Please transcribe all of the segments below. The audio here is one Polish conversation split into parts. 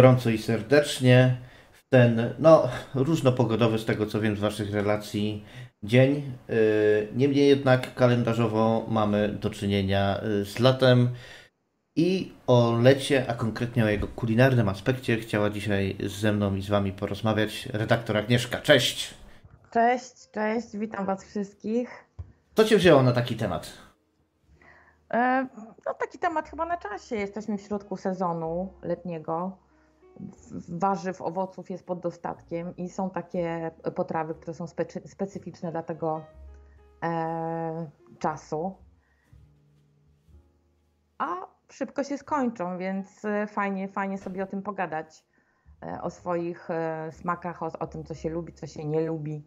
gorąco i serdecznie w ten, no, różnopogodowy z tego co wiem z Waszych relacji dzień. Y, niemniej jednak kalendarzowo mamy do czynienia y, z latem i o lecie, a konkretnie o jego kulinarnym aspekcie chciała dzisiaj ze mną i z Wami porozmawiać redaktor Agnieszka. Cześć! Cześć, cześć, witam Was wszystkich. Co Cię wzięło na taki temat? E, no taki temat chyba na czasie. Jesteśmy w środku sezonu letniego. Warzyw, owoców jest pod dostatkiem i są takie potrawy, które są specy specyficzne dla tego e, czasu. A szybko się skończą, więc fajnie, fajnie sobie o tym pogadać. E, o swoich e, smakach, o, o tym, co się lubi, co się nie lubi,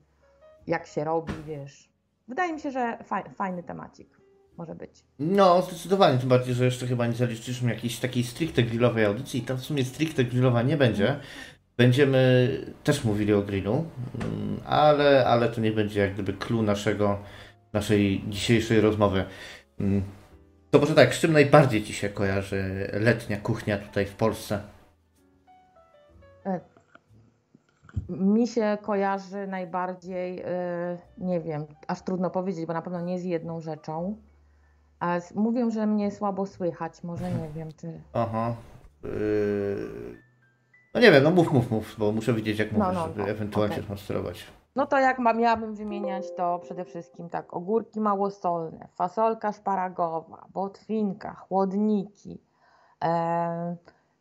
jak się robi, wiesz. Wydaje mi się, że faj, fajny temacik może być. No, zdecydowanie, tym bardziej, że jeszcze chyba nie zaliczyliśmy jakiejś takiej stricte grillowej audycji i tam w sumie stricte grillowa nie będzie. Będziemy też mówili o grillu, mm, ale, ale to nie będzie jak gdyby clue naszego, naszej dzisiejszej rozmowy. Mm, to może tak, z czym najbardziej Ci się kojarzy letnia kuchnia tutaj w Polsce? E, mi się kojarzy najbardziej, e, nie wiem, aż trudno powiedzieć, bo na pewno nie z jedną rzeczą. A mówią, że mnie słabo słychać, może nie wiem, czy... Aha. Yy... No nie wiem, no mów, mów, mów, bo muszę wiedzieć, jak mówisz, no, no, żeby no, ewentualnie okay. zmasterować. No to jak ma, miałabym wymieniać, to przede wszystkim tak, ogórki małosolne, fasolka szparagowa, botwinka, chłodniki, e,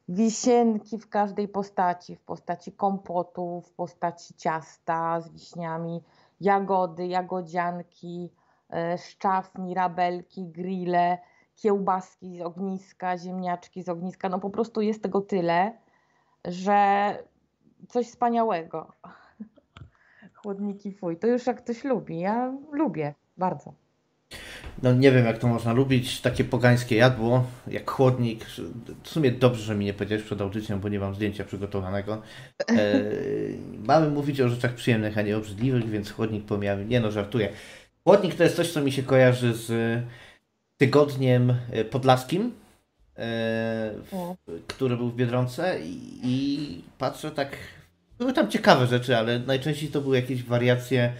wisienki w każdej postaci, w postaci kompotu, w postaci ciasta z wiśniami, jagody, jagodzianki, szczaw, mirabelki, grille, kiełbaski z ogniska, ziemniaczki z ogniska. No po prostu jest tego tyle, że coś wspaniałego. Chłodniki fuj. To już jak ktoś lubi. Ja lubię bardzo. No nie wiem, jak to można lubić. Takie pogańskie jadło, jak chłodnik. W sumie dobrze, że mi nie powiedziałeś przed audycją, bo nie mam zdjęcia przygotowanego. E, mamy mówić o rzeczach przyjemnych, a nie obrzydliwych, więc chłodnik pomijamy. Nie no, żartuję. Chłodnik to jest coś, co mi się kojarzy z tygodniem e, podlaskim, e, który był w Biedronce i, i patrzę tak, były tam ciekawe rzeczy, ale najczęściej to były jakieś wariacje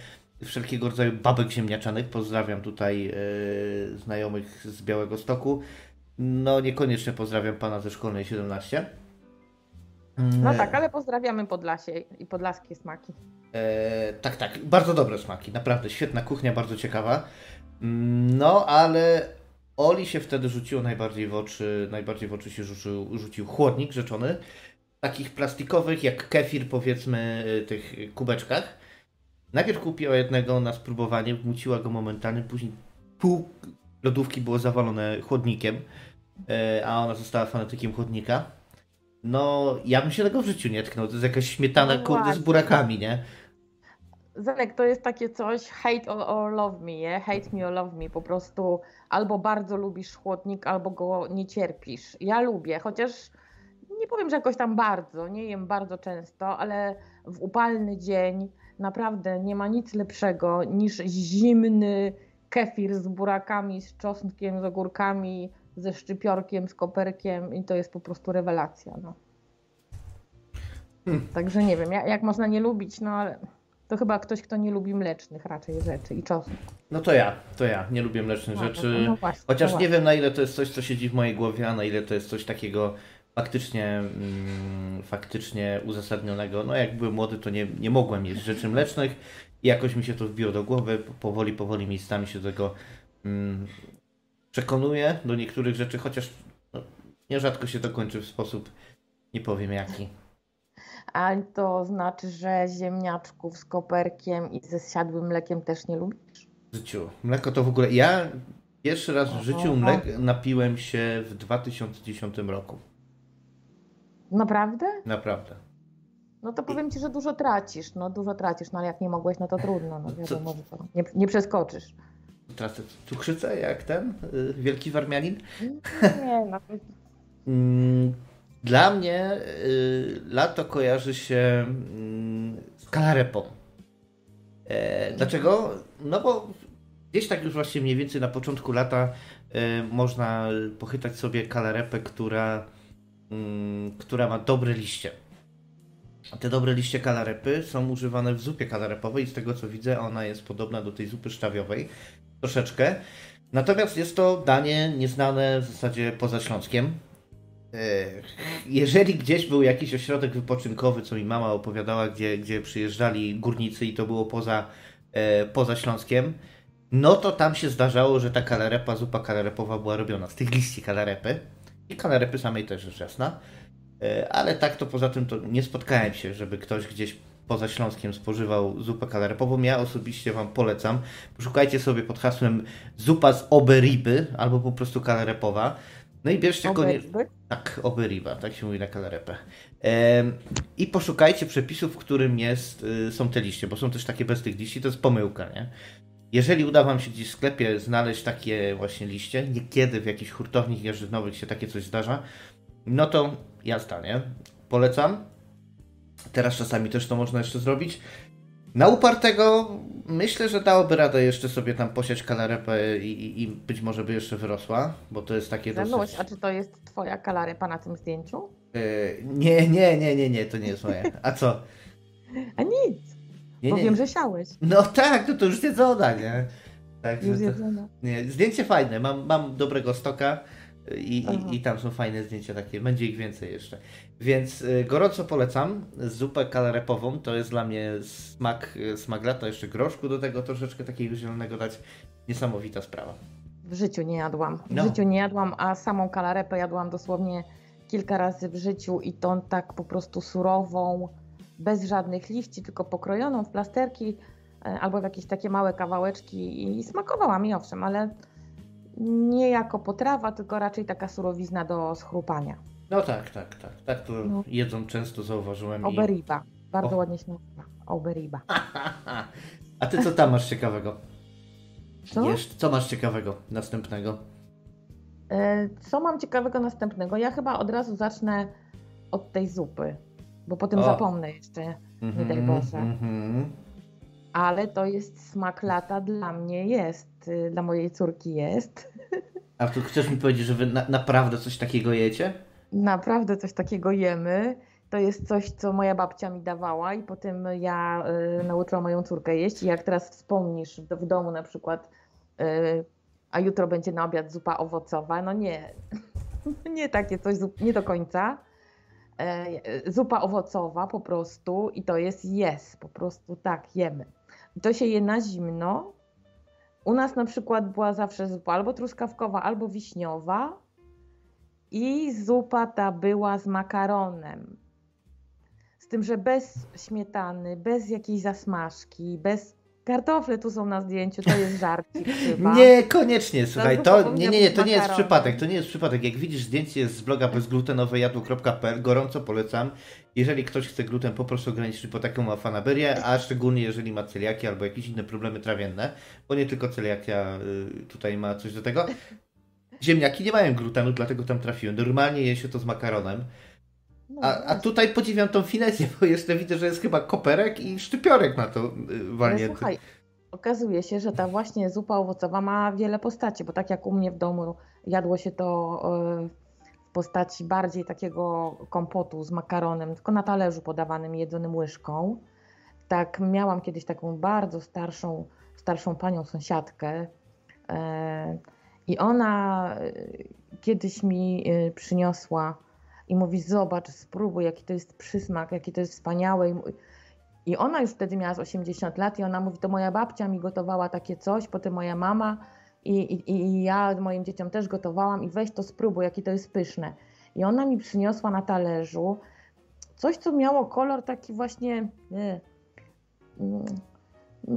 wszelkiego rodzaju babek ziemniaczanych. Pozdrawiam tutaj e, znajomych z Białego Stoku. No niekoniecznie pozdrawiam pana ze szkolnej 17. No tak, ale pozdrawiamy Podlasie i podlaskie smaki. E, tak, tak, bardzo dobre smaki, naprawdę świetna kuchnia, bardzo ciekawa. Mm, no, ale Oli się wtedy rzuciło najbardziej w oczy, najbardziej w oczy się rzucił, rzucił chłodnik rzeczony, takich plastikowych jak kefir powiedzmy, e, tych kubeczkach. Najpierw kupiła jednego na spróbowanie, wmuciła go momentalnie, później pół lodówki było zawalone chłodnikiem, e, a ona została fanatykiem chłodnika. No, ja bym się tego w życiu nie tknął. To jest jakaś śmietana, no kurde, z burakami, nie? Zenek, to jest takie coś hate or, or, love me, nie? Hate me or love me. Po prostu albo bardzo lubisz chłodnik, albo go nie cierpisz. Ja lubię, chociaż nie powiem, że jakoś tam bardzo, nie jem bardzo często, ale w upalny dzień naprawdę nie ma nic lepszego niż zimny kefir z burakami, z czosnkiem, z ogórkami, ze szczypiorkiem, z koperkiem i to jest po prostu rewelacja. No. Hmm. Także nie wiem, jak, można nie lubić, no ale to chyba ktoś, kto nie lubi mlecznych raczej rzeczy i czosnku. No to ja, to ja. Nie lubię mlecznych no, rzeczy. No, no właśnie, Chociaż no nie wiem na ile to jest coś, co siedzi w mojej głowie, a na ile to jest coś takiego faktycznie, mm, faktycznie uzasadnionego. No jak byłem młody, to nie, nie mogłem jeść rzeczy mlecznych i jakoś mi się to wbiło do głowy. Powoli, powoli miejscami się do tego mm, przekonuję do niektórych rzeczy, chociaż no, nierzadko się to kończy w sposób, nie powiem jaki. A to znaczy, że ziemniaczków z koperkiem i ze zsiadłym mlekiem też nie lubisz? W życiu. Mleko to w ogóle. Ja pierwszy raz w życiu mlek napiłem się w 2010 roku. Naprawdę? Naprawdę. No to powiem ci, że dużo tracisz. No dużo tracisz, no ale jak nie mogłeś, no to trudno. No wiadomo, że to nie, nie przeskoczysz. Tracę cukrzycę jak ten y, wielki warmianin? Nie, no. Mm, dla mnie y, lato kojarzy się y, z kalarepą. E, dlaczego? No bo gdzieś tak już właśnie mniej więcej na początku lata y, można pochytać sobie kalarepę, która mm, która ma dobre liście. Te dobre liście kalarepy są używane w zupie kalarepowej i z tego co widzę ona jest podobna do tej zupy szczawiowej troszeczkę. Natomiast jest to danie nieznane w zasadzie poza Śląskiem. E, jeżeli gdzieś był jakiś ośrodek wypoczynkowy, co mi mama opowiadała, gdzie, gdzie przyjeżdżali górnicy i to było poza, e, poza Śląskiem, no to tam się zdarzało, że ta kalarepa, zupa kalarepowa była robiona z tych liści kalarepy i kalarepy samej też rzecz jasna. E, ale tak to poza tym to nie spotkałem się, żeby ktoś gdzieś poza Śląskiem spożywał zupę kalarepową. Ja osobiście Wam polecam. Poszukajcie sobie pod hasłem zupa z oberiby albo po prostu kalarepowa. No i bierzcie koniecznie. Tak, oberiba, tak się mówi na kalarepę. I poszukajcie przepisów, w którym jest, y, są te liście, bo są też takie bez tych liści, to jest pomyłka, nie? Jeżeli uda Wam się gdzieś w sklepie znaleźć takie właśnie liście, niekiedy w jakichś hurtowniach jarzynowych się takie coś zdarza, no to jazda, nie? Polecam. Teraz czasami też to można jeszcze zrobić. Na upartego myślę, że dałoby radę jeszcze sobie tam posiać kalarepę i, i być może by jeszcze wyrosła, bo to jest takie Zanuś, dosyć... a czy to jest twoja kalarepa na tym zdjęciu? Yy, nie, nie, nie, nie, nie, to nie jest moje. A co? A nic, nie, bo nie. wiem, że siałeś. No tak, no to już zjedzona, nie? Tak, już zjedzona. Nie, zdjęcie fajne, mam, mam dobrego stoka. I, i, I, tam są fajne zdjęcia takie, będzie ich więcej jeszcze. Więc y, gorąco polecam zupę kalarepową, to jest dla mnie smak, y, smak lata, jeszcze groszku do tego troszeczkę takiego zielonego dać. Niesamowita sprawa. W życiu nie jadłam. W no. życiu nie jadłam, a samą kalarepę jadłam dosłownie kilka razy w życiu i to tak po prostu surową, bez żadnych liści, tylko pokrojoną w plasterki e, albo w jakieś takie małe kawałeczki i smakowała mi owszem, ale nie jako potrawa, tylko raczej taka surowizna do schrupania. No tak, tak, tak. Tak to no. jedzą często, zauważyłem. Oberiba. I... Bardzo o. ładnie się nazywa. Oberiba. A ty co tam masz ciekawego? Co? Jeszcze, co masz ciekawego następnego? E, co mam ciekawego następnego? Ja chyba od razu zacznę od tej zupy, bo potem o. zapomnę jeszcze, mm -hmm, nie daj mhm, Boże. Mm -hmm ale to jest smak lata dla mnie jest, y, dla mojej córki jest. A tu chcesz mi powiedzieć, że wy na naprawdę coś takiego jecie? Naprawdę coś takiego jemy. To jest coś, co moja babcia mi dawała i potem ja y, nauczyłam moją córkę jeść. I jak teraz wspomnisz w, w domu na przykład, y, a jutro będzie na obiad zupa owocowa, no nie, nie takie coś, nie do końca. E, zupa owocowa po prostu i to jest jest, po prostu tak, jemy to się je na zimno. U nas na przykład była zawsze zupa albo truskawkowa, albo wiśniowa i zupa ta była z makaronem. Z tym, że bez śmietany, bez jakiejś zasmażki, bez Kartofle tu są na zdjęciu, to jest chyba. Nie, koniecznie, słuchaj, to nie, nie, nie, to nie jest przypadek, to nie jest przypadek. Jak widzisz zdjęcie jest z bloga bezglutenowejadło.pl, gorąco polecam. Jeżeli ktoś chce gluten, po prostu ograniczyć po taką ma fanaberię, a szczególnie jeżeli ma celiaki albo jakieś inne problemy trawienne, bo nie tylko celiakia y, tutaj ma coś do tego. Ziemniaki nie mają glutenu, dlatego tam trafiłem. Normalnie je się to z makaronem. No, a, a tutaj podziwiam tą finezję, bo jeszcze widzę, że jest chyba koperek i szczypiorek na to y, walnięty. Słuchaj, okazuje się, że ta właśnie zupa owocowa ma wiele postaci, bo tak jak u mnie w domu jadło się to y, w postaci bardziej takiego kompotu z makaronem, tylko na talerzu podawanym jedzonym łyżką. Tak miałam kiedyś taką bardzo starszą, starszą panią sąsiadkę y, i ona kiedyś mi przyniosła i mówi: Zobacz, spróbuj, jaki to jest przysmak, jaki to jest wspaniałe. I ona już wtedy miała z 80 lat i ona mówi: To moja babcia mi gotowała takie coś, potem moja mama i, i, i ja moim dzieciom też gotowałam i weź to spróbuj, jakie to jest pyszne. I ona mi przyniosła na talerzu coś, co miało kolor taki właśnie. Nie, mm,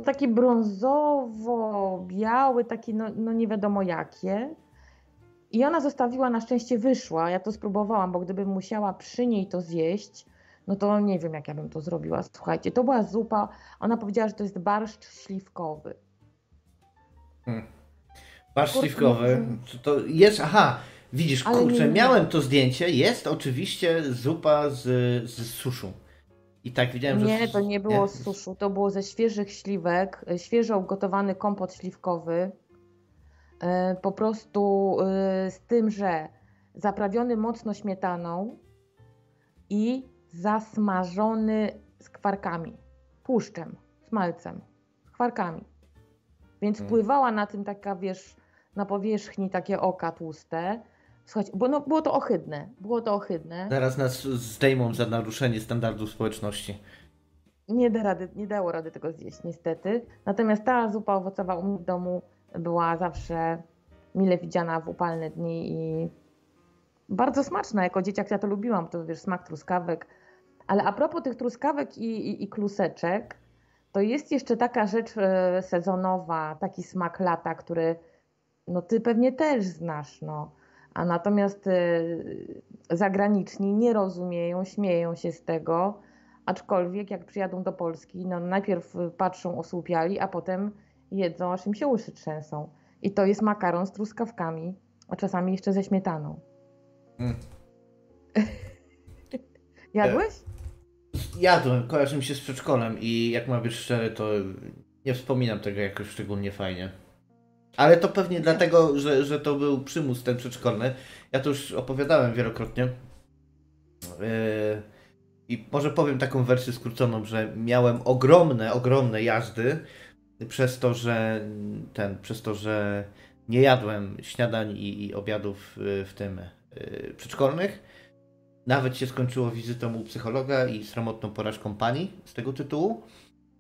taki brązowo-biały, taki no, no nie wiadomo jakie. I ona zostawiła, na szczęście wyszła. Ja to spróbowałam, bo gdybym musiała przy niej to zjeść, no to nie wiem, jak ja bym to zrobiła. Słuchajcie, to była zupa. Ona powiedziała, że to jest barszcz śliwkowy. Hmm. Barszcz śliwkowy. To jest, aha, widzisz, kurczę, nie, nie, miałem to zdjęcie. Jest oczywiście zupa z, z suszu. I tak widziałem, nie, że... Nie, to nie było nie? z suszu. To było ze świeżych śliwek. Świeżo ugotowany kompot śliwkowy po prostu e, z tym, że zaprawiony mocno śmietaną, i zasmażony z kwarkami, tłuszczem, smalcem, kwarkami. Więc Mm. pływała na tym taka, wiesz, na powierzchni takie oka tłuste. Słuchajcie, bo no, było to ohydne, było to ohydne. Zaraz nas zdejmą za naruszenie standardów społeczności. Nie, da rady, nie dało rady tego zjeść niestety. Natomiast ta zupa owocowa u mnie w domu była zawsze mile widziana w upalne dni i bardzo smaczna. Jako dzieciak ja to lubiłam, to wiesz, smak truskawek. Ale a propos tych truskawek i, i, i kluseczek, to jest jeszcze taka rzecz e, sezonowa, taki smak lata, który no ty pewnie też znasz, no. A natomiast e, zagraniczni nie rozumieją, śmieją się z tego, aczkolwiek jak przyjadą do Polski, no najpierw patrzą osłupiali, a potem jedzą, aż im się uszy trzęsą. I to jest makaron z truskawkami, a czasami jeszcze ze śmietaną. Mm. Jadłeś? Jadłem, kojarzy mi się z przedszkolem i jak mam być szczery, to nie wspominam tego jakoś szczególnie fajnie. Ale to pewnie dlatego, że, że to był przymus ten przedszkolny. Ja to już opowiadałem wielokrotnie. Yy, I może powiem taką wersję skróconą, że miałem ogromne, ogromne jazdy przez to, że ten, przez to, że nie jadłem śniadań i, i obiadów yy, w tym yy, przedszkolnych. Nawet się skończyło wizytą u psychologa i sromotną porażką pani z tego tytułu.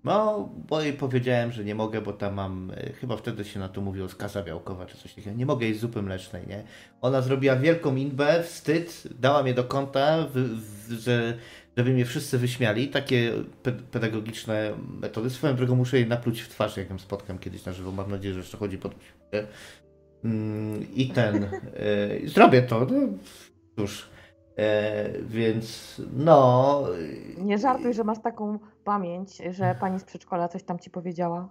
No, bo jej powiedziałem, że nie mogę, bo tam mam, e, chyba wtedy się na to mówiło skaza białkowa czy coś takiego. Nie mogę jeść zupy mlecznej, nie? Ona zrobiła wielką inbę, wstyd, dała mnie do kąta, w, w, że, żeby mnie wszyscy wyśmiali. Takie pe pedagogiczne metody. Swoją drogą muszę jej napluć w twarz, jak ją spotkam kiedyś na żywo. Mam nadzieję, że jeszcze chodzi po posiłkę. Mm, I ten, y, zrobię to, no cóż. E, więc no. Nie żartuj, że masz taką pamięć, że pani z przedszkola coś tam ci powiedziała.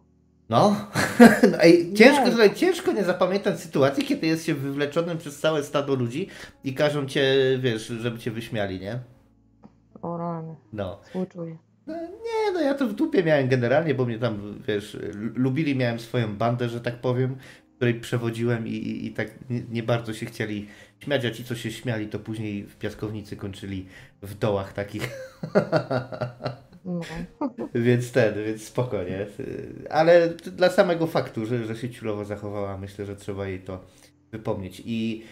No, no ej, ciężko, Nie. ciężko nie zapamiętać sytuacji, kiedy jest się wywleczonym przez całe stado ludzi i każą cię, wiesz, żeby cię wyśmiali, nie? O rany, No. współczuję. Nie, no ja to w dupie miałem generalnie, bo mnie tam, wiesz, lubili, miałem swoją bandę, że tak powiem, której przewodziłem i, i, i tak nie, nie bardzo się chcieli śmiać, a ci, co się śmiali, to później w piaskownicy kończyli w dołach takich. No. Więc ten, więc spokojnie. Ale dla samego faktu, że, że się ciulowo zachowała, myślę, że trzeba jej to wypomnieć. I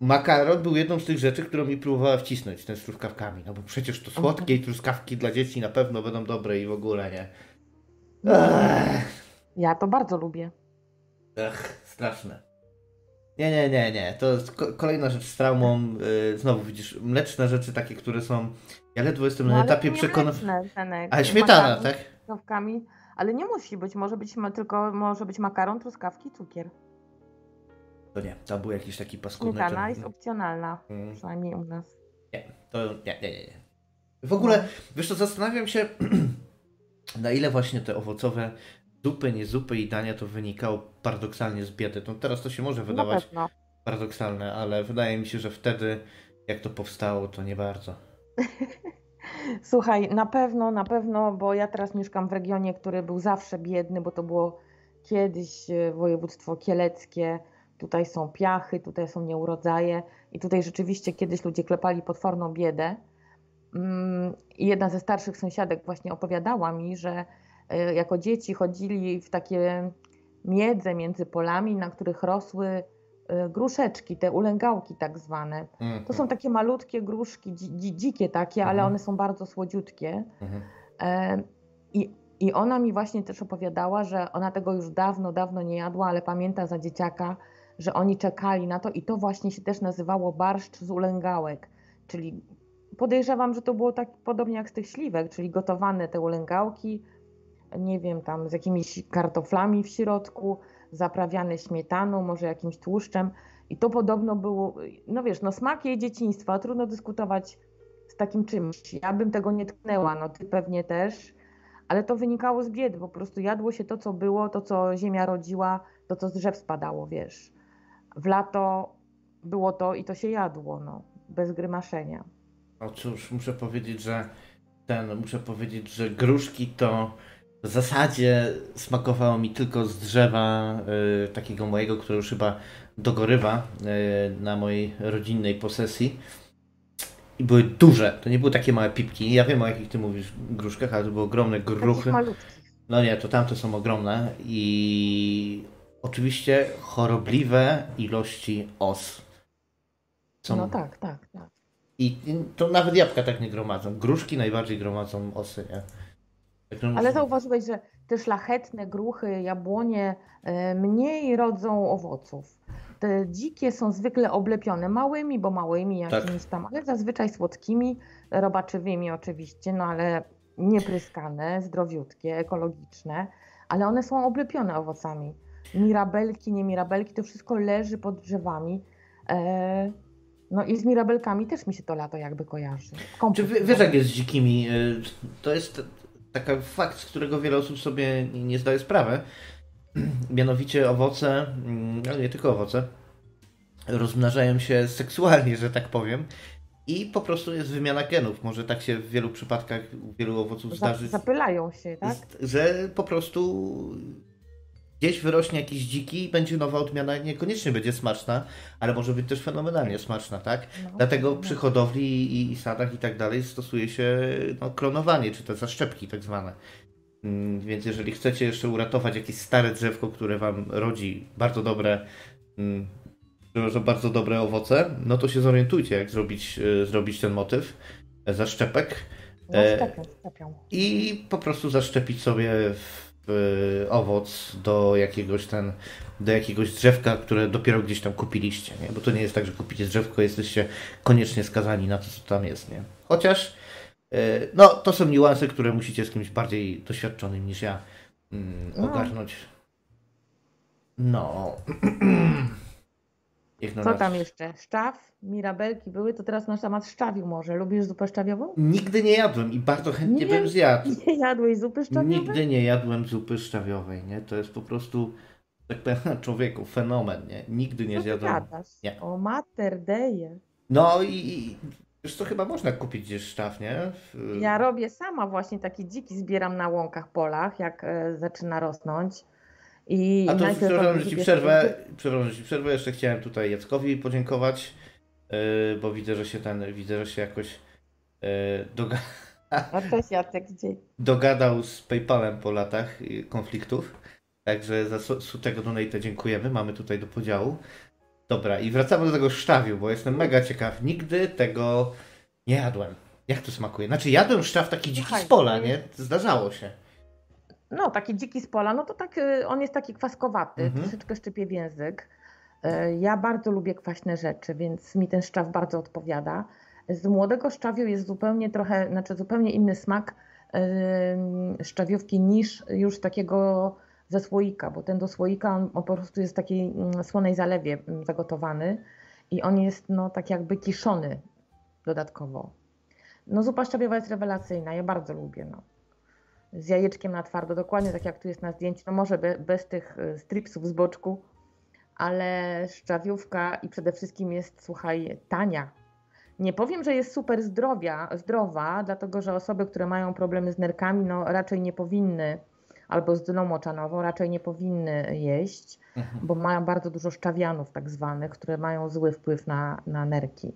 makaron był jedną z tych rzeczy, którą mi próbowała wcisnąć, ten z truskawkami. No bo przecież to słodkie i truskawki dla dzieci na pewno będą dobre i w ogóle nie. Ech, Ja to bardzo lubię. ech straszne. Nie, nie, nie, nie. To jest ko- kolejna rzecz z traumą. Yy, znowu widzisz, mleczne rzeczy takie, które są. Ja ledwo jestem No, na etapie przekonania. Ale śmietana, tak? truskawkami, ale nie musi być, może być tylko może być makaron, truskawki, cukier. To nie, tam był jakiś taki paskudny. Śmietana ten- jest opcjonalna, Mm. przynajmniej u nas. To nie, nie, nie, nie. W ogóle, wiesz co, zastanawiam się, na ile właśnie te owocowe zupy, nie zupy i dania to wynikało paradoksalnie z biedy. No teraz to się może wydawać paradoksalne, ale wydaje mi się, że wtedy, jak to powstało, to nie bardzo. Słuchaj, na pewno, na pewno, bo ja teraz mieszkam w regionie, który był zawsze biedny, bo to było kiedyś e, województwo kieleckie. Tutaj są piachy, tutaj są nieurodzaje i tutaj rzeczywiście kiedyś ludzie klepali potworną biedę. Mm, I jedna ze starszych sąsiadek właśnie opowiadała mi, że e, jako dzieci chodzili w takie miedze między polami, na których rosły e, gruszeczki, te ulęgałki tak zwane. Mhm, To są takie malutkie gruszki, dzi, dzi, dzikie takie, ale Mhm. one są bardzo słodziutkie. mhm. E, I, I ona mi właśnie też opowiadała, że ona tego już dawno, dawno nie jadła, ale pamięta za dzieciaka, że oni czekali na to i to właśnie się też nazywało barszcz z ulęgałek, czyli podejrzewam, że to było tak podobnie jak z tych śliwek, czyli gotowane te ulęgałki, nie wiem, tam z jakimiś kartoflami w środku, zaprawiane śmietaną, może jakimś tłuszczem. I to podobno było, no wiesz, no smak jej dzieciństwa, trudno dyskutować z takim czymś. Ja bym tego nie tknęła, no ty pewnie też, ale to wynikało z biedy, po prostu jadło się to, co było, to, co ziemia rodziła, to, co z drzew spadało, wiesz. W lato było to i to się jadło, no, bez grymaszenia. No cóż, muszę powiedzieć, że ten, muszę powiedzieć, że gruszki to w zasadzie smakowało mi tylko z drzewa y, takiego mojego, które już chyba dogorywa y, na mojej rodzinnej posesji. i były duże. To nie były takie małe pipki. Ja wiem o jakich ty mówisz gruszkach, ale to były ogromne gruchy. No nie, to tamte są ogromne i oczywiście chorobliwe ilości os. Są... No tak, tak, tak. I to nawet jabłka tak nie gromadzą. Gruszki najbardziej gromadzą osy, nie? Ale zauważyłeś, że te szlachetne gruchy, jabłonie e, mniej rodzą owoców. Te dzikie są zwykle oblepione małymi, bo małymi jakimiś tak. tam, ale zazwyczaj słodkimi, robaczywymi oczywiście, no ale niepryskane, zdrowiutkie, ekologiczne, ale one są oblepione owocami. Mirabelki, nie mirabelki, to wszystko leży pod drzewami. E, no i z mirabelkami też mi się to lato jakby kojarzy. Czy wiesz jak jest z dzikimi? E, to jest taki fakt, z którego wiele osób sobie nie zdaje sprawy. Mianowicie owoce, mm, ale nie tylko owoce, rozmnażają się seksualnie, że tak powiem. I po prostu jest wymiana genów. Może tak się w wielu przypadkach u wielu owoców zdarzyć. Zapylają się, tak? Że po prostu gdzieś wyrośnie jakiś dziki i będzie nowa odmiana, niekoniecznie będzie smaczna, ale może być też fenomenalnie smaczna, tak? No, Dlatego no. przy hodowli i, i, sadach i tak dalej stosuje się no, klonowanie, czy te zaszczepki tak zwane. Mm, więc jeżeli chcecie jeszcze uratować jakieś stare drzewko, które wam rodzi bardzo dobre, mm, bardzo dobre owoce, no to się zorientujcie, jak zrobić, e, zrobić ten motyw e, zaszczepek. No, szczepią. I po prostu zaszczepić sobie w owoc do jakiegoś ten, do jakiegoś drzewka, które dopiero gdzieś tam kupiliście, nie? Bo to nie jest tak, że kupicie drzewko, jesteście koniecznie skazani na to, co tam jest, nie? Chociaż y, no, to są niuanse, które musicie z kimś bardziej doświadczonym niż ja mm, no. ogarnąć. No. Co tam jeszcze? Szczaw, mirabelki były, to teraz nasz temat szczawiu może. Lubisz zupę szczawiową? Nigdy nie jadłem i bardzo chętnie nie, bym zjadł. Nie jadłeś zupy szczawiowej? Nigdy nie jadłem zupy szczawiowej, nie? To jest po prostu, tak powiem, człowieku, fenomen, nie? Nigdy nie Co zjadłem. Nie. O mater deje. No i już to chyba można kupić gdzieś szczaw, nie? W... Ja robię sama właśnie taki dziki zbieram na łąkach, polach, jak e, zaczyna rosnąć. I A to przepraszam, że ci przerwę, przepraszam, że ci przerwę. Jeszcze chciałem tutaj Jackowi podziękować, yy, bo widzę, że się ten, widzę, że się jakoś yy, doga... A Jacek, gdzie? dogadał z PayPalem po latach konfliktów. Także za tego donate dziękujemy. Mamy tutaj do podziału. Dobra, i wracamy do tego szczawiu, bo jestem mega ciekaw. Nigdy tego nie jadłem. Jak to smakuje? Znaczy, jadłem szczaw taki dziki z pola, nie? Zdarzało się. No, taki dziki z pola, no to tak, y, on jest taki kwaskowaty, mhm. troszeczkę szczypie w język. Y, ja bardzo lubię kwaśne rzeczy, więc mi ten szczaw bardzo odpowiada. Z młodego szczawiu jest zupełnie trochę, znaczy zupełnie inny smak y, szczawiówki niż już takiego ze słoika, bo ten do słoika on, on po prostu jest w takiej mm, słonej zalewie mm, zagotowany i on jest no tak jakby kiszony dodatkowo. No zupa szczawiowa jest rewelacyjna, ja bardzo lubię. No z jajeczkiem na twardo, dokładnie tak jak tu jest na zdjęciu, no może be, bez tych y, stripsów z boczku, ale szczawiówka i przede wszystkim jest, słuchaj, tania. Nie powiem, że jest super zdrowia, zdrowa, dlatego że osoby, które mają problemy z nerkami, no raczej nie powinny, albo z dną moczanową, raczej nie powinny jeść, mhm. bo mają bardzo dużo szczawianów tak zwanych, które mają zły wpływ na, na nerki.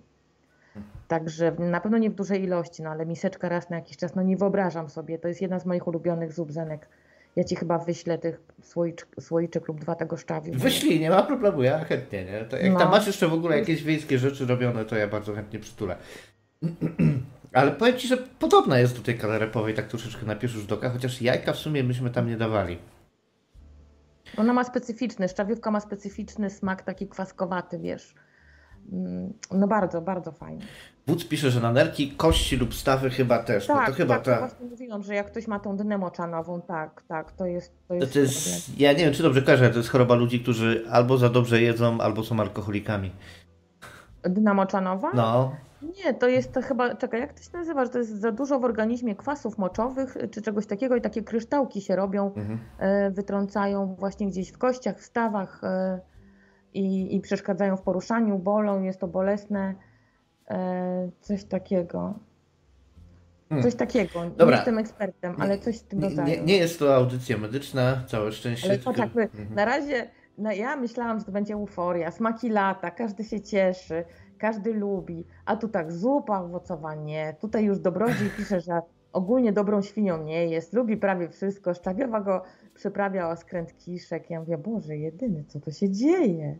Także na pewno nie w dużej ilości, no ale miseczka raz na jakiś czas, no nie wyobrażam sobie. To jest jedna z moich ulubionych zubzenek. Ja ci chyba wyślę tych słoiczek, słoiczek lub dwa tego szczawiu. Wyślij, nie ma problemu, ja chętnie, nie? To jak no. tam masz jeszcze w ogóle jakieś wiejskie rzeczy robione, to ja bardzo chętnie przytulę. Ale powiem Ci, że podobna jest do tej kalerepowej, tak troszeczkę na pierwszy rzut oka, chociaż jajka w sumie myśmy tam nie dawali. Ona ma specyficzny, szczawiówka ma specyficzny smak, taki kwaskowaty, wiesz. Mm, no bardzo, bardzo fajnie. Wódz pisze, że na nerki, kości lub stawy chyba też. Tak, no to chyba tak, ta... właśnie mówiłam, że jak ktoś ma tą dnę moczanową, tak, tak, to jest to jest, to jest Ja nie wiem, czy dobrze kojarzę, to jest choroba ludzi, którzy albo za dobrze jedzą, albo są alkoholikami. Dna moczanowa? No. Nie, to jest to chyba, czekaj, jak to się nazywa, że to jest za dużo w organizmie kwasów moczowych, czy czegoś takiego i takie kryształki się robią, mhm. E, wytrącają właśnie gdzieś w kościach, w stawach, e, i, i przeszkadzają w poruszaniu, bolą, jest to bolesne, e, coś takiego. Hmm. Coś takiego. Dobra. Nie jestem ekspertem, ale coś z tym rodzaju. Nie, nie, jest to audycja medyczna, całe szczęście. Ale tylko... mhm. na razie no ja myślałam, że to będzie euforia, smaki lata, każdy się cieszy. każdy lubi, a tu tak zupa owocowa nie. Tutaj już Dobrodziej pisze, że ogólnie dobrą świnią nie jest, lubi prawie wszystko. Szczawiowa go przyprawia o skręt kiszek. Ja mówię, Boże, jedyny, co to się dzieje?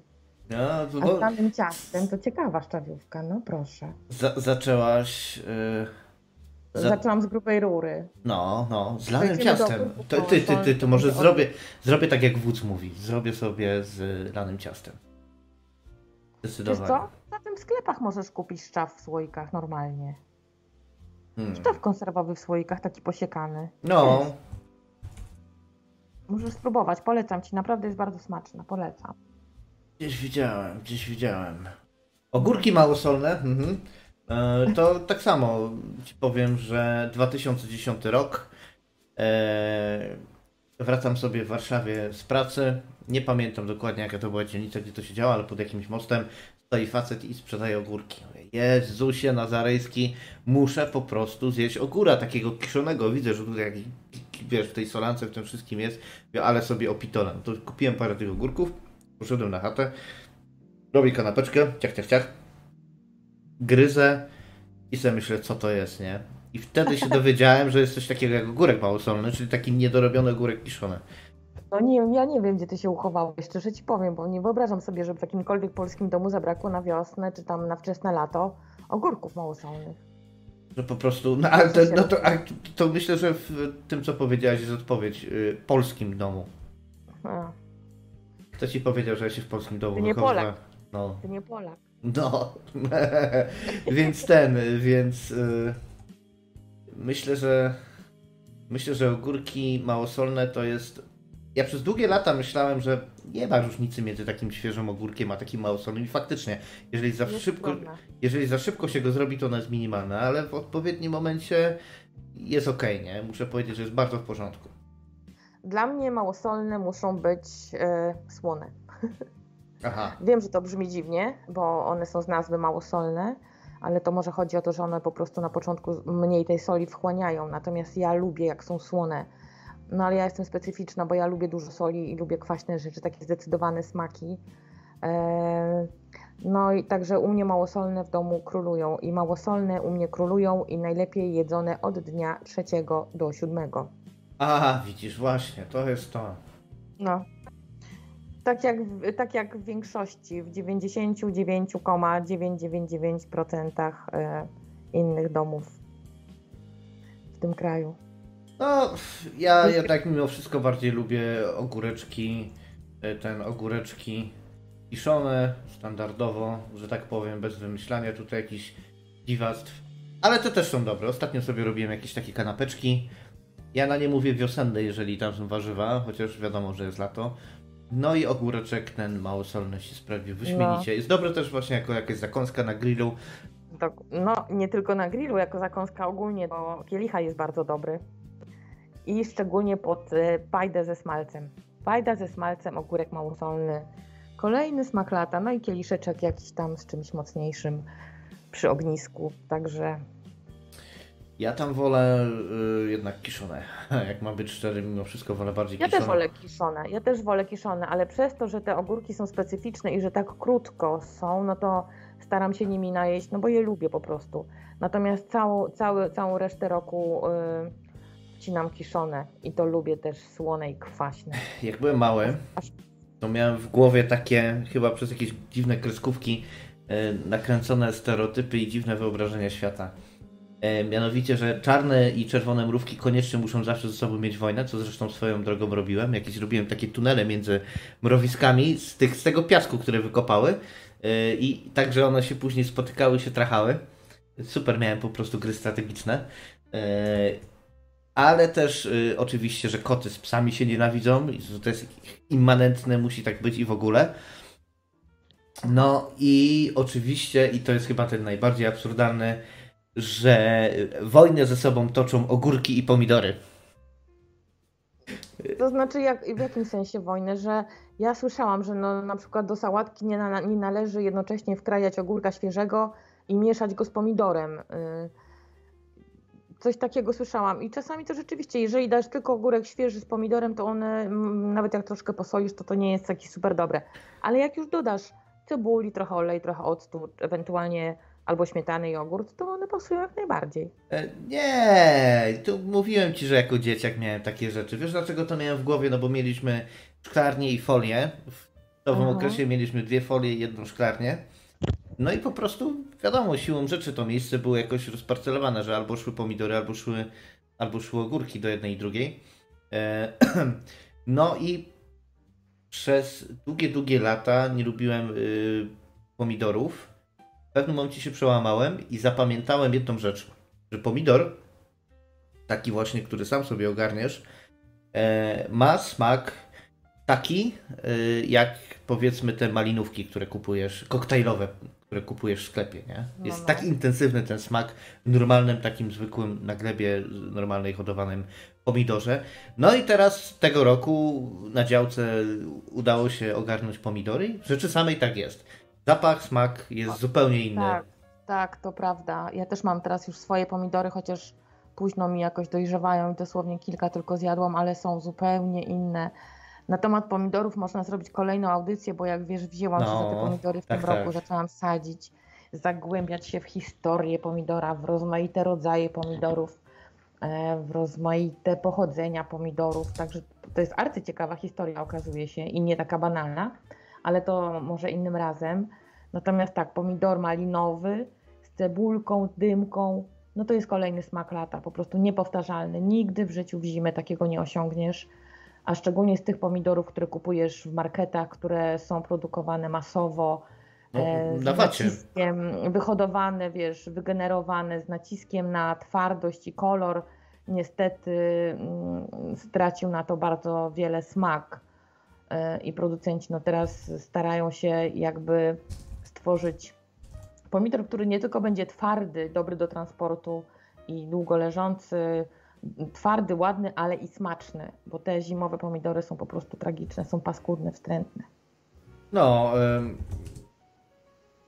No, to, A no, z samym ciastem to ciekawa szczawiówka, no proszę. za, zaczęłaś. Yy, za, Zaczęłam z grubej rury. no, no, z lanym ciastem. To, ty, ty, ty, to może zrobię, zrobię tak jak wódz mówi. Zrobię sobie z lanym ciastem. Wiesz Zdecydowanie. co? Na tym sklepach możesz kupić szczaw w słoikach normalnie. Hmm. Szczaw konserwowy w słoikach, taki posiekany. No, Jest. Możesz spróbować, polecam ci, naprawdę jest bardzo smaczna, polecam. gdzieś widziałem, gdzieś widziałem. Ogórki małosolne. Mhm. E, to tak samo ci powiem, że 2010 rok. E, wracam sobie w Warszawie z pracy. Nie pamiętam dokładnie jaka to była dzielnica, gdzie to się działo, ale pod jakimś mostem stoi facet i sprzedaje ogórki. Jezusie Nazarejski, muszę po prostu zjeść ogóra takiego kiszonego. Widzę, że tutaj wiesz, w tej solance, w tym wszystkim jest, ale sobie opitolam. To kupiłem parę tych ogórków, poszedłem na chatę, robię kanapeczkę, ciach, ciach, ciach, gryzę i sobie myślę, co to jest, nie? I wtedy się dowiedziałem, że jest coś takiego jak ogórek małosolny, czyli taki niedorobiony ogórek kiszony. No nie ja nie wiem, gdzie ty się uchowałeś, szczerze ci powiem, bo nie wyobrażam sobie, żeby w jakimkolwiek polskim domu zabrakło na wiosnę, czy tam na wczesne lato ogórków małosolnych. Że po prostu, no ale to, no to, to myślę, że w tym, co powiedziałaś, jest odpowiedź y, polskim domu. A, Kto ci powiedział, że ja się w polskim domu Ty nie? Polak. No, ty nie Polak. no. więc ten, więc y, myślę, że myślę, że ogórki małosolne to jest ja przez długie lata myślałem, że nie ma różnicy między takim świeżym ogórkiem a takim małosolnym i faktycznie, jeżeli za Jest szybko, jeżeli za szybko się go zrobi, to ona jest minimalna, ale w odpowiednim momencie jest ok, nie? Muszę powiedzieć, że jest bardzo w porządku. Dla mnie małosolne muszą być e, słone. Aha. Wiem, że to brzmi dziwnie, bo one są z nazwy małosolne, ale to może chodzi o to, że one po prostu na początku mniej tej soli wchłaniają. Natomiast ja lubię, jak są słone. No ale ja jestem specyficzna, bo ja lubię dużo soli i lubię kwaśne rzeczy, takie zdecydowane smaki. Eee, No i także u mnie małosolne w domu królują i małosolne u mnie królują i najlepiej jedzone od dnia trzeciego do siódmego. Aha, widzisz, właśnie, to jest to. No. Tak jak, w- tak jak w większości, w 99,999% e, innych domów w tym kraju. No, ja jednak mimo wszystko bardziej lubię ogóreczki, e, ten ogóreczki kiszone, standardowo, że tak powiem, bez wymyślania tutaj jakichś dziwactw. Ale te też są dobre. Ostatnio sobie robiłem jakieś takie kanapeczki. Ja na nie mówię wiosenne, jeżeli tam są warzywa, chociaż wiadomo, że jest lato. No i ogóreczek ten małosolny się sprawił wyśmienicie. Jest dobre też właśnie jako jakaś zakąska na grillu. To, no, nie tylko na grillu, jako zakąska ogólnie, bo kielicha jest bardzo dobry. I szczególnie pod e, pajdę ze smalcem. Pajda ze smalcem, ogórek małosolny. Kolejny smak lata, no i kieliszeczek jakiś tam z czymś mocniejszym przy ognisku. Także Ja tam wolę y, jednak kiszone. Jak mam być szczery, mimo wszystko wolę bardziej Ja kiszone. też wolę kiszone, ja też wolę kiszone, ale przez to, że te ogórki są specyficzne i że tak krótko są, no to staram się nimi najeść, no bo je lubię po prostu. Natomiast całą, cały, całą resztę roku yy, wcinam kiszone i to lubię też słone i kwaśne. Jak byłem mały, to miałem w głowie takie, chyba przez jakieś dziwne kreskówki, e, nakręcone stereotypy i dziwne wyobrażenia świata. E, mianowicie, że czarne i czerwone mrówki koniecznie muszą zawsze ze sobą mieć wojnę, co zresztą swoją drogą robiłem. Jakieś robiłem takie tunele między mrowiskami z, tych, z tego piasku, które wykopały. E, I tak, że one się później spotykały, się trachały. Super, miałem po prostu gry strategiczne. Ale też y, oczywiście, że koty z psami się nienawidzą, to jest immanentne, musi tak być i w ogóle. No i oczywiście, i to jest chyba ten najbardziej absurdalny, że wojnę ze sobą toczą ogórki i pomidory. To znaczy, jak, w jakim sensie wojny, że ja słyszałam, że no, na przykład do sałatki nie, na, nie należy jednocześnie wkrajać ogórka świeżego i mieszać go z pomidorem. Y, Coś takiego słyszałam i czasami to rzeczywiście, jeżeli dasz tylko ogórek świeży z pomidorem, to one, mm, nawet jak troszkę posolisz, to to nie jest takie super dobre. Ale jak już dodasz cebuli, trochę olej, trochę octu, ewentualnie albo śmietany jogurt, to one pasują jak najbardziej. E, nie, tu mówiłem ci, że jako dzieciak miałem takie rzeczy. Wiesz dlaczego to miałem w głowie? No bo mieliśmy szklarnię i folię. W nowym Aha. okresie mieliśmy dwie folie i jedną szklarnię. No i po prostu, wiadomo, siłą rzeczy to miejsce było jakoś rozparcelowane, że albo szły pomidory, albo szły, albo szły ogórki do jednej i drugiej. E, no i przez długie, długie lata nie lubiłem y, pomidorów. W pewnym momencie się przełamałem i zapamiętałem jedną rzecz, że pomidor, taki właśnie, który sam sobie ogarniesz, e, ma smak taki, y, jak powiedzmy te malinówki, które kupujesz, koktajlowe, które kupujesz w sklepie, nie? No, Jest no, no. tak intensywny ten smak w normalnym, takim zwykłym na glebie, normalnej hodowanym pomidorze. No i teraz tego roku na działce udało się ogarnąć pomidory. W rzeczy samej tak jest. Zapach, smak jest o, zupełnie inny. Tak, tak, to prawda. Ja też mam teraz już swoje pomidory, chociaż późno mi jakoś dojrzewają i dosłownie kilka tylko zjadłam, ale są zupełnie inne. Na temat pomidorów można zrobić kolejną audycję, bo jak wiesz, wzięłam no, się za te pomidory w tak, tym tak. roku, zaczęłam sadzić, zagłębiać się w historię pomidora, w rozmaite rodzaje pomidorów, e, w rozmaite pochodzenia pomidorów. Także to jest arcyciekawa historia, okazuje się, i nie taka banalna, ale to może innym razem. Natomiast tak, pomidor malinowy z cebulką, dymką, no to jest kolejny smak lata, po prostu niepowtarzalny. Nigdy w życiu w zimę takiego nie osiągniesz a szczególnie z tych pomidorów, które kupujesz w marketach, które są produkowane masowo, no, e, z naciskiem, wyhodowane, wiesz, wygenerowane z naciskiem na twardość i kolor, niestety mm, stracił na to bardzo wiele smak. E, i producenci no teraz starają się jakby stworzyć pomidor, który nie tylko będzie twardy, dobry do transportu i długo leżący, twardy, ładny, ale i smaczny, bo te zimowe pomidory są po prostu tragiczne, są paskudne, wstrętne. No,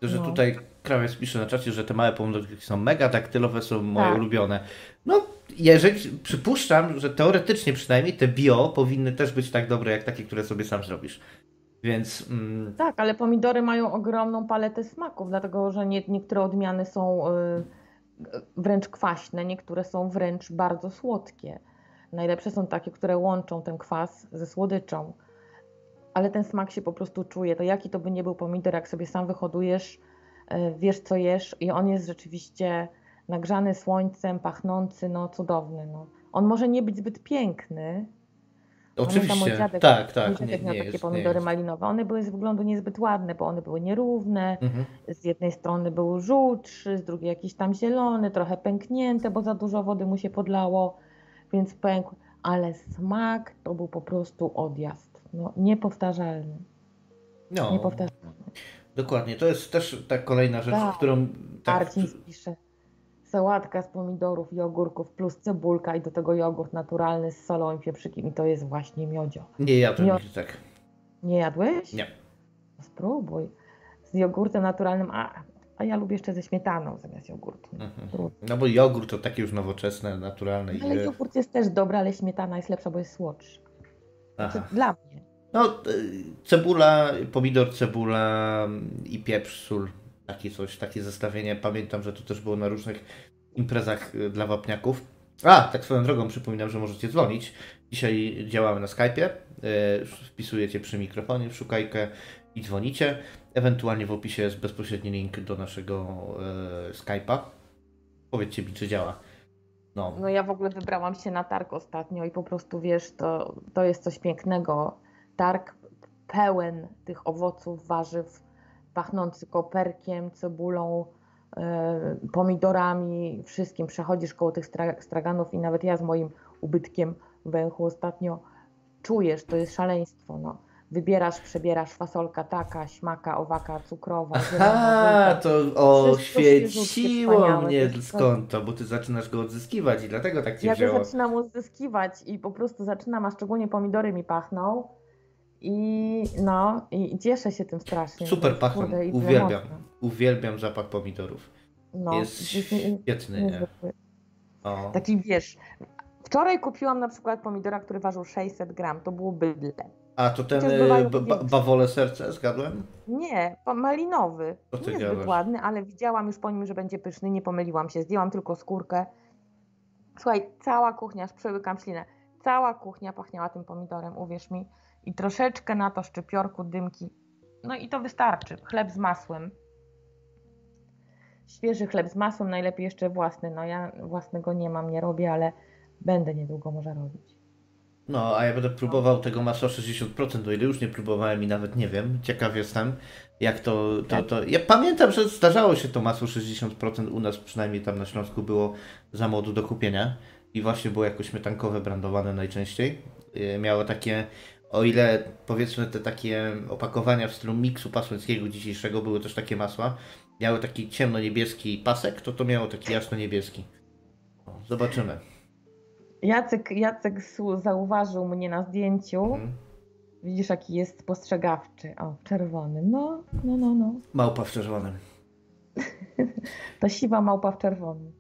że no. tutaj krawiec pisze na czacie, że te małe pomidory są mega taktylowe, są moje tak. ulubione. No, jeżeli przypuszczam, że teoretycznie przynajmniej te bio powinny też być tak dobre, jak takie, które sobie sam zrobisz. Więc. Mm... Tak, ale pomidory mają ogromną paletę smaków, dlatego że nie, niektóre odmiany są. Yy wręcz kwaśne, niektóre są wręcz bardzo słodkie. Najlepsze są takie, które łączą ten kwas ze słodyczą, ale ten smak się po prostu czuje. To jaki to by nie był pomidor, jak sobie sam wyhodujesz, e, wiesz co jesz i on jest rzeczywiście nagrzany słońcem, pachnący, no cudowny. No. On może nie być zbyt piękny, Oczywiście, dziadek, tak, tak. Mój dziadek nie, miał nie takie jest, pomidory malinowe. One były z wyglądu niezbyt ładne, bo one były nierówne. Mhm. Z jednej strony był żółtszy, z drugiej jakiś tam zielony, trochę pęknięte, bo za dużo wody mu się podlało, więc pękł. Ale smak to był po prostu odjazd. No, niepowtarzalny. No, niepowtarzalny. Dokładnie. To jest też ta kolejna rzecz, tak. którą... Tak, Marcin pisze sałatka z pomidorów i ogórków plus cebulka i do tego jogurt naturalny z solą i pieprzykiem i to jest właśnie miodzio. Nie jadłem Mio... tak. Nie jadłeś? Nie. Spróbuj. Z jogurtem naturalnym, a, a ja lubię jeszcze ze śmietaną zamiast jogurtu. Mhm. No bo jogurt to takie już nowoczesne, naturalne. Ale i... jogurt jest też dobry, ale śmietana jest lepsza, bo jest słodszy. Znaczy, dla mnie. No, y, cebula, pomidor, cebula i pieprz, sól takie coś, takie zestawienie. Pamiętam, że to też było na różnych imprezach y, dla wapniaków. A, tak swoją drogą przypominam, że możecie dzwonić. Dzisiaj działamy na Skype'ie. Y, wpisujecie przy mikrofonie w szukajkę i dzwonicie. Ewentualnie w opisie jest bezpośredni link do naszego y, Skype'a. Powiedzcie mi, czy działa. No. no ja w ogóle wybrałam się na targ ostatnio i po prostu wiesz, to, to jest coś pięknego. Targ pełen tych owoców, warzyw, pachnący koperkiem, cebulą, e, pomidorami, wszystkim. Przechodzisz koło tych straganów i nawet ja z moim ubytkiem węchu ostatnio czujesz, to jest szaleństwo. No. Wybierasz, przebierasz fasolka taka, śmaka, owaka, cukrowa. Aha, to oświeciło mnie skąd to, bo ty zaczynasz go odzyskiwać i dlatego tak cię ja wzięło. Ja zaczynam odzyskiwać i po prostu zaczynam, a szczególnie pomidory mi pachną i no, i cieszę się tym strasznie. Super pachną, uwielbiam. Uwielbiam zapach pomidorów. No, jest świetny. Nie? O. Taki wiesz, wczoraj kupiłam na przykład pomidora, który ważył 600 gram, to było bydle. A to ten y, ba- bawole serce, zgadłem? Nie, malinowy. Co ty gadasz? ładny, ale widziałam już po nim, że będzie pyszny. Nie pomyliłam się. Zdjęłam tylko skórkę. Słuchaj, cała kuchnia, aż przełykam ślinę. Cała kuchnia pachniała tym pomidorem, uwierz mi. I troszeczkę na to szczypiorku, dymki. No i to wystarczy. Chleb z masłem. Świeży chleb z masłem, najlepiej jeszcze własny. No ja własnego nie mam, nie robię, ale będę niedługo może robić. No, a ja będę próbował tego masła 60%, o ile już nie próbowałem i nawet nie wiem. Ciekaw jestem, jak to, to, to... Ja pamiętam, że zdarzało się to masło 60% u nas, przynajmniej tam na Śląsku było za modu do kupienia i właśnie było jakoś śmietankowe brandowane najczęściej. Yy, Miało takie, o ile powiedzmy te takie opakowania w stylu miksu pasłęckiego dzisiejszego były też takie masła, miały taki ciemno-niebieski pasek, to to miało taki jasno-niebieski. Zobaczymy. Jacek, Jacek zauważył mnie na zdjęciu. Mhm. Widzisz, jaki jest spostrzegawczy. O, czerwony. No, no, no, no. Małpa w czerwonym. To siwa małpa w czerwonym.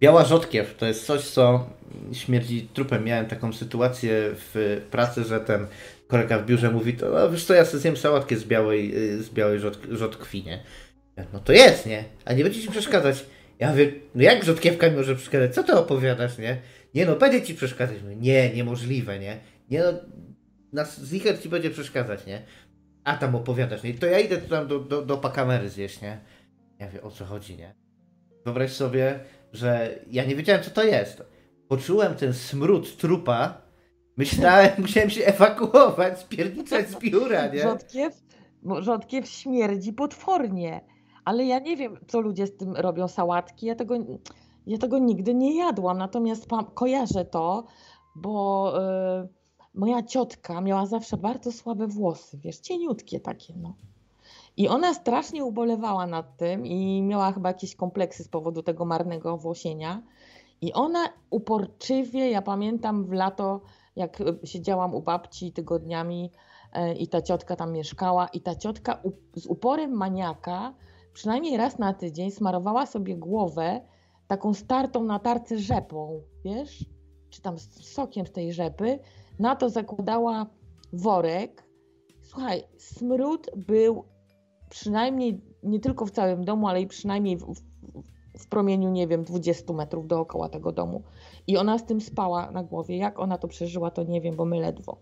Biała rzodkiew to jest coś, co śmierdzi trupem. Miałem taką sytuację w pracy, że ten kolega w biurze mówi, to no, wiesz co, ja sobie zjem sałatkę z białej, y, z białej rzod, rzodkwi, nie? No to jest, nie? A nie będzie ci przeszkadzać. Ja mówię, no jak rzodkiewka mi może przeszkadzać? Co ty opowiadasz, nie? Nie no, będzie ci przeszkadzać. Mówię, nie, niemożliwe, nie? Nie no, nas zicher ci będzie przeszkadzać, nie? A tam opowiadasz, nie? To ja idę tam do, do, do pakamery zjeść, nie? Ja wiem, o co chodzi, nie? Wyobraź sobie, że ja nie wiedziałem, co to jest. Poczułem ten smród trupa. Myślałem, musiałem się ewakuować, spierniczać z biura, nie? Rzodkiew, rzodkiew śmierdzi potwornie. Ale ja nie wiem, co ludzie z tym robią, sałatki. Ja tego, ja tego nigdy nie jadłam. Natomiast kojarzę to, bo y, moja ciotka miała zawsze bardzo słabe włosy, wiesz, cieniutkie takie, no. I ona strasznie ubolewała nad tym i miała chyba jakieś kompleksy z powodu tego marnego włosienia. I ona uporczywie, ja pamiętam w lato, jak siedziałam u babci tygodniami e, i ta ciotka tam mieszkała, i ta ciotka z uporem maniaka przynajmniej raz na tydzień smarowała sobie głowę taką startą na tarce rzepą, wiesz? Czy tam sokiem z tej rzepy. Na to zakładała worek. Słuchaj, smród był przynajmniej nie tylko w całym domu, ale i przynajmniej w, w, w promieniu, nie wiem, 20 metrów dookoła tego domu. I ona z tym spała na głowie. Jak ona to przeżyła, to nie wiem, bo my ledwo.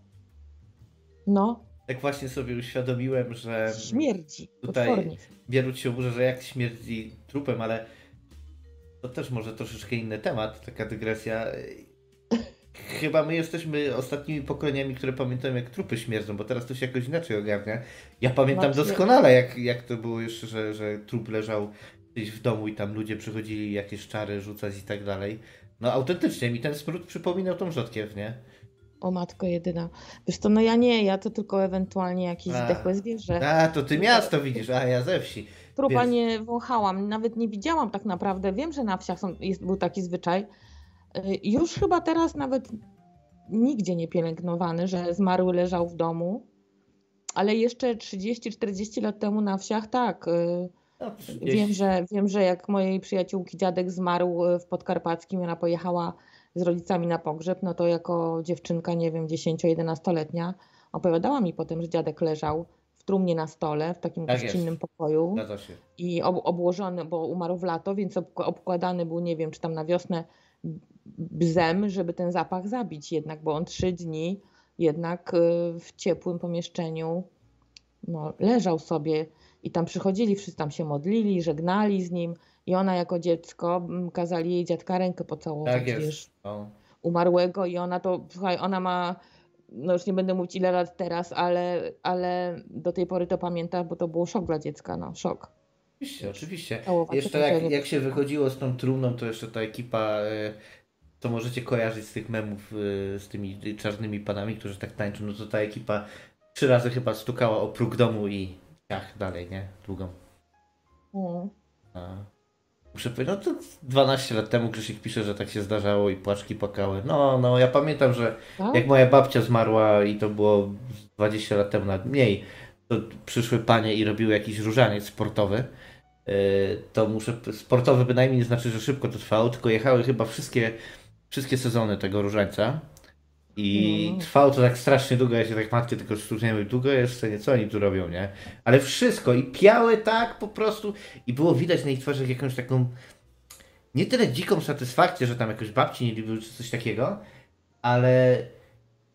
No, Tak właśnie sobie uświadomiłem, że śmierdzi. Tutaj- Potwornie. wielu się oburza, że jak śmierdzi trupem, ale to też może troszeczkę inny temat, taka dygresja. Chyba my jesteśmy ostatnimi pokoleniami, które pamiętają jak trupy śmierdzą, bo teraz to się jakoś inaczej ogarnia. Ja pamiętam doskonale, jak, jak to było jeszcze, że, że trup leżał gdzieś w domu i tam ludzie przychodzili jakieś czary rzucać i tak dalej. No autentycznie mi ten smród przypominał tą rzodkiew, nie? O matko jedyna. Wiesz to no ja nie, ja to tylko ewentualnie jakieś A. zdechłe zwierzę. A, to ty miasto widzisz, a ja ze wsi. Trupa Więc- nie wąchałam, nawet nie widziałam tak naprawdę. Wiem, że na wsiach są, jest, był taki zwyczaj. Y, Już chyba teraz nawet nigdzie nie pielęgnowany, że zmarły leżał w domu. Ale jeszcze 30-40 lat temu na wsiach tak. y, No, Wiem, że, wiem, że jak mojej przyjaciółki dziadek zmarł y, w Podkarpackim, ona pojechała z rodzicami na pogrzeb, no to jako dziewczynka, nie wiem, 10-11-letnia, opowiadała mi potem, że dziadek leżał w trumnie na stole, w takim Tak gościnnym pokoju i ob obłożony, bo umarł w lato, więc obk- obkładany był, nie wiem, czy tam na wiosnę bzem, żeby ten zapach zabić jednak, bo on trzy dni jednak y, w ciepłym pomieszczeniu no, leżał sobie i tam przychodzili, wszyscy tam się modlili, żegnali z nim i ona jako dziecko mm, kazali jej dziadka rękę pocałować, Tak jest. No. umarłego i ona to, słuchaj, ona ma, no już nie będę mówić ile lat teraz, ale, ale do tej pory to pamięta, bo to był szok dla dziecka, no szok. Oczywiście, oczywiście. Całować Jeszcze jak, jak się wychodziło z tą trumną, to jeszcze ta ekipa, to możecie kojarzyć z tych memów e, z tymi czarnymi panami, którzy tak tańczą, no to ta ekipa trzy razy chyba stukała o próg domu i ciach dalej, nie? Długą. Mm. Muszę powiedzieć, no to 12 lat temu Krzysiek pisze, że tak się zdarzało i płaczki płakały. No, no, ja pamiętam, że Tak? jak moja babcia zmarła i to było 20 lat temu, nawet mniej, to przyszły panie i robiły jakiś różaniec sportowy. Yy, To muszę, sportowy bynajmniej nie znaczy, że szybko to trwało, tylko jechały chyba wszystkie, wszystkie sezony tego różańca. I Mm. trwało to tak strasznie długo, ja się tak matkę tylko sztucznie długo jeszcze nie, co oni tu robią, nie? Ale wszystko i piały tak po prostu i było widać na ich twarzach jakąś taką nie tyle dziką satysfakcję, że tam jakoś babci nie lubiły czy coś takiego, ale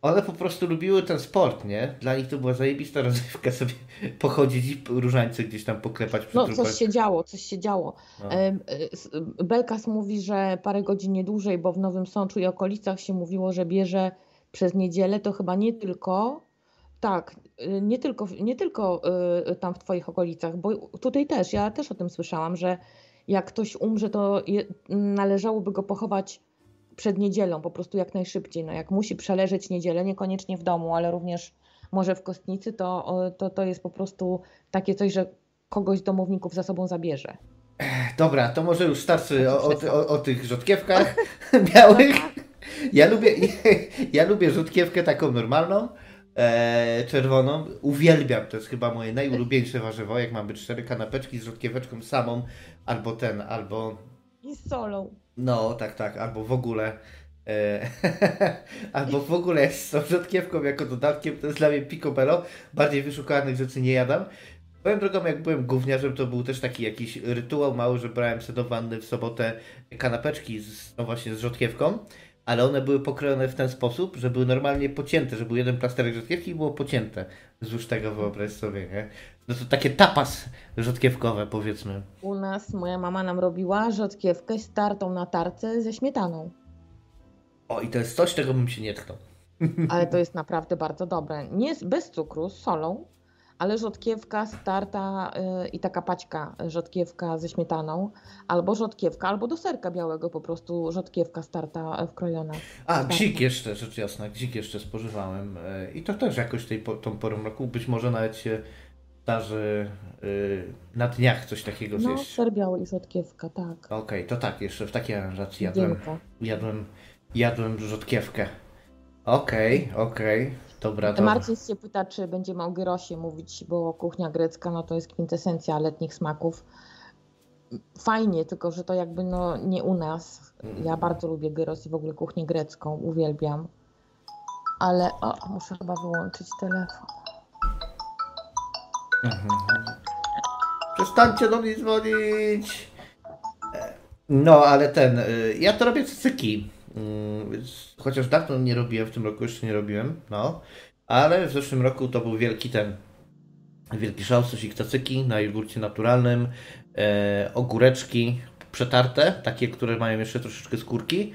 one po prostu lubiły ten sport, nie? Dla nich to była zajebista rozrywka sobie pochodzić i różańce gdzieś tam poklepać przy No, trupach. coś się działo, coś się działo. No. Y, Belkas mówi, że parę godzin nie dłużej, bo w Nowym Sączu i okolicach się mówiło, że bierze przez niedzielę, to chyba nie tylko, tak, y, nie tylko, nie tylko y, tam w Twoich okolicach, bo tutaj też, ja też o tym słyszałam, że jak ktoś umrze, to należałoby go pochować przed niedzielą, po prostu jak najszybciej. No jak musi przeleżeć niedzielę, niekoniecznie w domu, ale również może w kostnicy, to, to, to jest po prostu takie coś, że kogoś z domowników za sobą zabierze. Dobra, to może już starczy o, o, o, o tych rzodkiewkach białych. Ja lubię, ja lubię rzodkiewkę taką normalną, e, czerwoną. Uwielbiam, to jest chyba moje najulubieńsze warzywo, jak mam być cztery kanapeczki z rzodkieweczką samą, albo ten, albo I z solą. No, tak, tak, albo w ogóle e, albo w ogóle z tą rzodkiewką jako dodatkiem, to jest dla mnie picobello. Bardziej wyszukanych rzeczy nie jadam. Powiem drogą, jak byłem gówniarzem, to był też taki jakiś rytuał mały, że brałem sobie do wanny w sobotę kanapeczki z, no właśnie z rzodkiewką, ale one były pokrojone w ten sposób, że były normalnie pocięte, że był jeden plasterek rzodkiewki i było pocięte. Złóż tego wyobraź sobie, nie? No to takie tapas rzodkiewkowe, powiedzmy. U nas moja mama nam robiła rzodkiewkę z tartą na tarce ze śmietaną. O, i to jest coś, czego bym się nie tknął. Ale to jest naprawdę bardzo dobre. Nie bez cukru, z solą, ale rzodkiewka starta y, i taka paćka rzodkiewka ze śmietaną, albo rzodkiewka, albo do serka białego po prostu rzodkiewka starta y, wkrojona. A, Tak. gzik jeszcze, rzecz jasna, gzik jeszcze spożywałem. e, I to też jakoś tej, tą porą roku, być może nawet się zdarzy y, na dniach coś takiego No, zjeść. ser biały i rzodkiewka, tak. Okej, to tak, jeszcze w takiej aranżacji jadłem, jadłem, jadłem rzodkiewkę. Okej, okej, dobra, dobra. Marcin się pyta, czy będziemy o gyrosie mówić, bo kuchnia grecka no to jest kwintesencja letnich smaków. Fajnie, tylko że to jakby no nie u nas. Ja bardzo lubię gyros i w ogóle kuchnię grecką, uwielbiam. Ale o, muszę chyba wyłączyć telefon. Mhm. Przestańcie do mnie dzwonić. E, No, ale ten, y, ja to robię cycyki. Mm, Chociaż dawno nie robiłem, w tym roku jeszcze nie robiłem, no. Ale w zeszłym roku to był wielki ten, wielki szał, sosik cacyki na jogurcie naturalnym, e, ogóreczki przetarte, takie, które mają jeszcze troszeczkę skórki.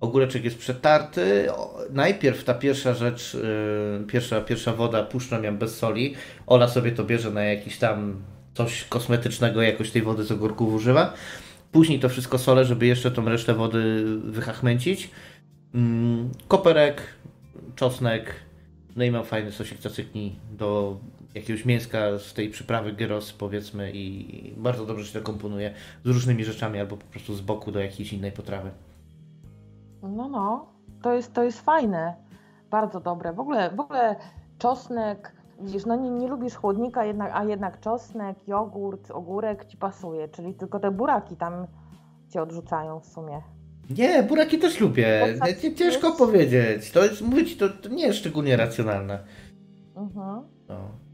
Ogóreczek jest przetarty. Najpierw ta pierwsza rzecz, y, pierwsza, pierwsza woda puszczam ją bez soli. Ola sobie to bierze na jakiś tam coś kosmetycznego, jakoś tej wody z ogórków używa. Później to wszystko solę, żeby jeszcze tą resztę wody wychachmęcić. Mm, koperek, czosnek, no i mam fajny sosik cacykni do jakiegoś mięska z tej przyprawy gyros powiedzmy i bardzo dobrze się to komponuje z różnymi rzeczami albo po prostu z boku do jakiejś innej potrawy. No, no, to jest, to jest fajne. Bardzo dobre. W ogóle, w ogóle czosnek, widzisz, no nie, nie lubisz chłodnika, jednak, a jednak czosnek, jogurt, ogórek ci pasuje, czyli tylko te buraki tam cię odrzucają w sumie. Nie, buraki też lubię. Nie, ciężko powiedzieć. To jest, mówię ci, to, to nie jest szczególnie racjonalne. Mhm. No.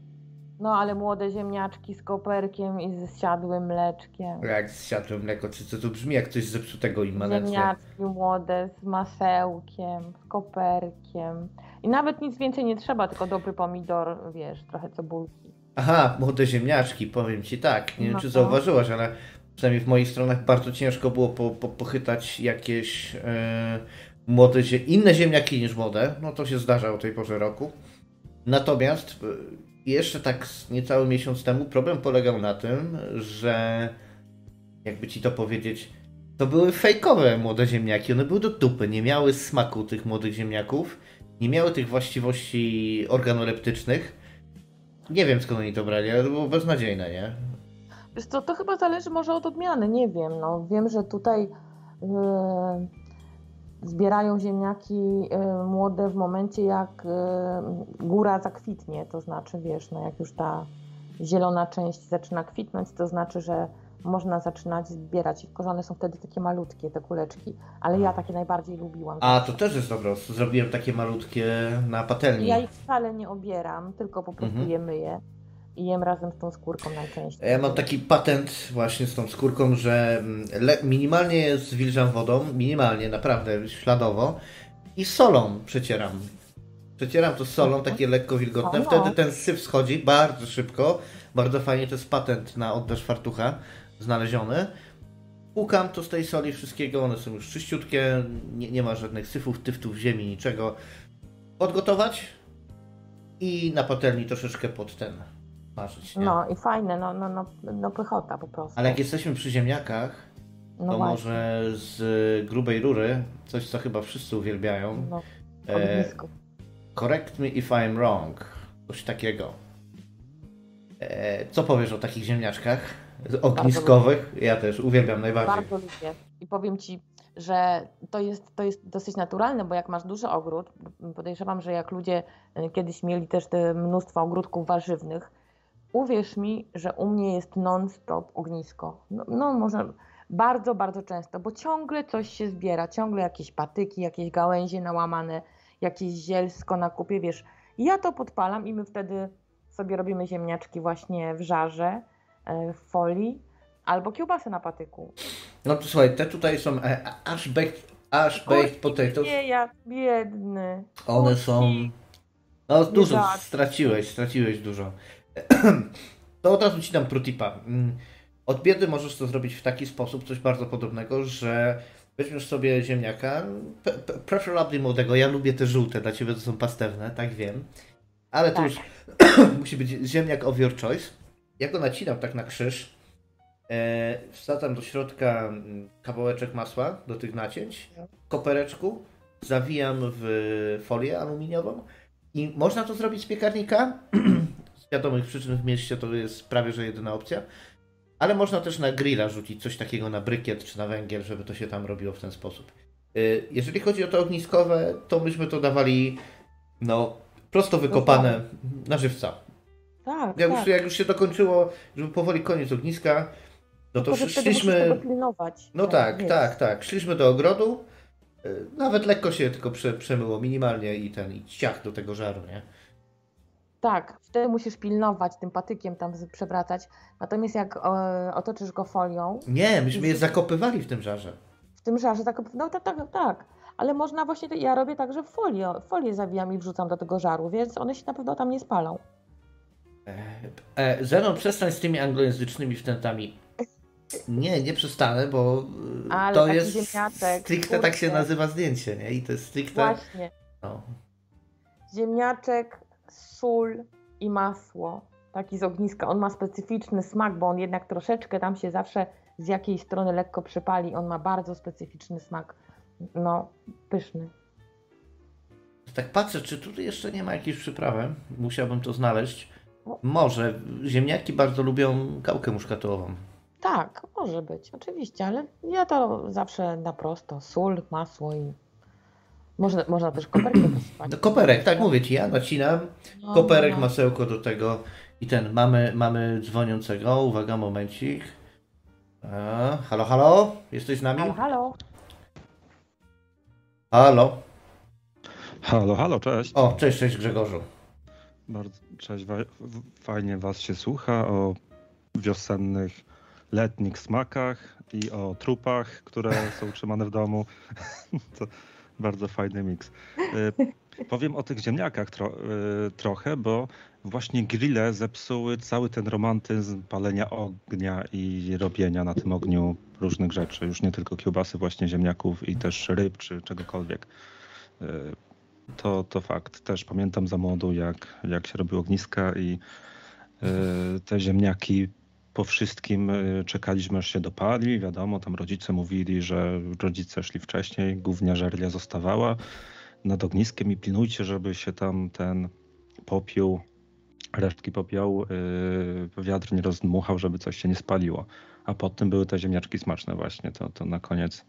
No ale młode ziemniaczki z koperkiem i z siadłym mleczkiem. Jak zsiadłem mleko, czy to, to brzmi jak coś zepsutego immanentnie. Ziemniaczki młode z masełkiem, z koperkiem. I nawet nic więcej nie trzeba, tylko dobry pomidor, wiesz, trochę cebulki. Aha, młode ziemniaczki, powiem ci tak. Nie wiem, No czy to. zauważyłaś, ale przynajmniej w moich stronach bardzo ciężko było po, po, pochytać jakieś e, młode, zie- inne ziemniaki niż młode. No to się zdarza o tej porze roku. Natomiast jeszcze tak niecały miesiąc temu problem polegał na tym, że jakby ci to powiedzieć, to były fejkowe młode ziemniaki. One były do dupy, nie miały smaku tych młodych ziemniaków, nie miały tych właściwości organoleptycznych. Nie wiem skąd oni to brali, ale to było beznadziejne, nie? Wiesz co, to chyba zależy może od odmiany, nie wiem. No, wiem, że tutaj e, zbierają ziemniaki e, młode w momencie, jak e, góra zakwitnie. To znaczy, wiesz, no, jak już ta zielona część zaczyna kwitnąć, to znaczy, że można zaczynać zbierać ich, tylko one są wtedy takie malutkie, te kuleczki, ale ja takie najbardziej lubiłam. A, to też jest dobre. Zrobiłem takie malutkie na patelni. Ja ich wcale nie obieram, tylko po prostu Mhm. je myję i jem razem z tą skórką najczęściej. Ja mam taki patent właśnie z tą skórką, że mm, minimalnie zwilżam wodą, minimalnie, naprawdę, śladowo i solą przecieram. Przecieram to solą, Mhm. takie lekko wilgotne, wtedy ten syf schodzi bardzo szybko, bardzo fajnie, to jest patent na oddech fartucha znaleziony. Pukam to z tej soli wszystkiego, one są już czyściutkie, nie, nie ma żadnych syfów, tyftów, ziemi, niczego. Podgotować i na patelni troszeczkę pod ten Nie? No i fajne, no, no, no, no pychota po prostu. Ale jak jesteśmy przy ziemniakach, no to właśnie, może z grubej rury, coś co chyba wszyscy uwielbiają. no, E, correct me if I'm wrong. Coś takiego. E, co powiesz o takich ziemniaczkach ogniskowych? Ja też uwielbiam najbardziej. Bardzo lubię. I powiem Ci, że to jest, to jest dosyć naturalne, bo jak masz duży ogród, podejrzewam, że jak ludzie kiedyś mieli też te mnóstwo ogródków warzywnych, uwierz mi, że u mnie jest non-stop ognisko. No, no może bardzo, bardzo często, bo ciągle coś się zbiera, ciągle jakieś patyki, jakieś gałęzie nałamane, jakieś zielsko na kupie, wiesz. Ja to podpalam i my wtedy sobie robimy ziemniaczki właśnie w żarze, e, w folii, albo kiełbasę na patyku. No to słuchaj, te tutaj są e, ash baked, ash baked potatoes. Nie, jak biedny. One są. No dużo straciłeś, straciłeś dużo. To od razu ci dam protipa. Mm, Od biedy możesz to zrobić w taki sposób, coś bardzo podobnego, że weźmiesz sobie ziemniaka, preferably młodego, ja lubię te żółte, dla ciebie to są pastewne, tak wiem. Ale to Tak. już musi być ziemniak of your choice. Ja go nacinam tak na krzyż. E, wsadzam do środka mm, kawałeczek masła do tych nacięć, kopereczku, zawijam w folię aluminiową i można to zrobić z piekarnika. wiadomych przyczyn w mieście to jest prawie że jedyna opcja. Ale można też na grilla rzucić coś takiego na brykiet czy na węgiel, żeby to się tam robiło w ten sposób. Y, Jeżeli chodzi o to ogniskowe, to myśmy to dawali no prosto wykopane na żywca. Tak, Jak, tak. już, jak już się dokończyło, żeby powoli koniec ogniska, no to Tylko, szliśmy... No tak, wiesz. tak, tak. Szliśmy do ogrodu. y, Nawet lekko się tylko prze, przemyło, minimalnie i ten, i ciach do tego żaru, nie? Tak, wtedy musisz pilnować tym patykiem tam przewracać. Natomiast jak e, otoczysz go folią, Nie, myśmy je zakopywali w tym żarze. w tym żarze, tak, no tak, tak, tak. Ale można właśnie, ja robię tak, że folię, folię zawijam i wrzucam do tego żaru, więc one się na pewno tam nie spalą. E, Zenon, przestań z tymi anglojęzycznymi wstępami. Nie, nie przestanę, bo y, Ale to jest ziemniaczek, stricte tak się kurczę. nazywa zdjęcie, nie? I to jest stricte... Właśnie. No. Ziemniaczek, sól i masło. Taki z ogniska. On ma specyficzny smak, bo on jednak troszeczkę tam się zawsze z jakiej strony lekko przypali. On ma bardzo specyficzny smak. No, pyszny. Tak patrzę, czy tutaj jeszcze nie ma jakiejś przyprawy. Musiałbym to znaleźć. Może. Ziemniaki bardzo lubią gałkę muszkatołową. Tak, może być, oczywiście, ale ja to zawsze na prosto. Sól, masło i. Można, można też posypać. No, koperek, tak mówię ci, ja nacinam. No, Koperek, no, no. masełko do tego i ten. Mamy, mamy dzwoniącego. Uwaga, momencik. A, halo, halo? Jesteś z nami? Halo, halo. Halo. Halo, halo, cześć. O, cześć, cześć Grzegorzu. Bardzo cześć, fajnie was się słucha o wiosennych, letnich smakach i o trupach, które są trzymane w domu. To bardzo fajny miks. Y, Powiem o tych ziemniakach tro, y, trochę, bo właśnie grille zepsuły cały ten romantyzm palenia ognia i robienia na tym ogniu różnych rzeczy. Już nie tylko kiełbasy, właśnie ziemniaków i też ryb czy czegokolwiek. Y, To, to fakt. Też pamiętam za młodu, jak, jak się robiło ogniska i te ziemniaki po wszystkim y, czekaliśmy, aż się dopali. Wiadomo, tam rodzice mówili, że rodzice szli wcześniej, głównia żerlia zostawała nad ogniskiem i pilnujcie, żeby się tam ten popiół, resztki popiołu y, wiatr nie rozdmuchał, żeby coś się nie spaliło. A potem były te ziemniaczki smaczne właśnie. To, to na koniec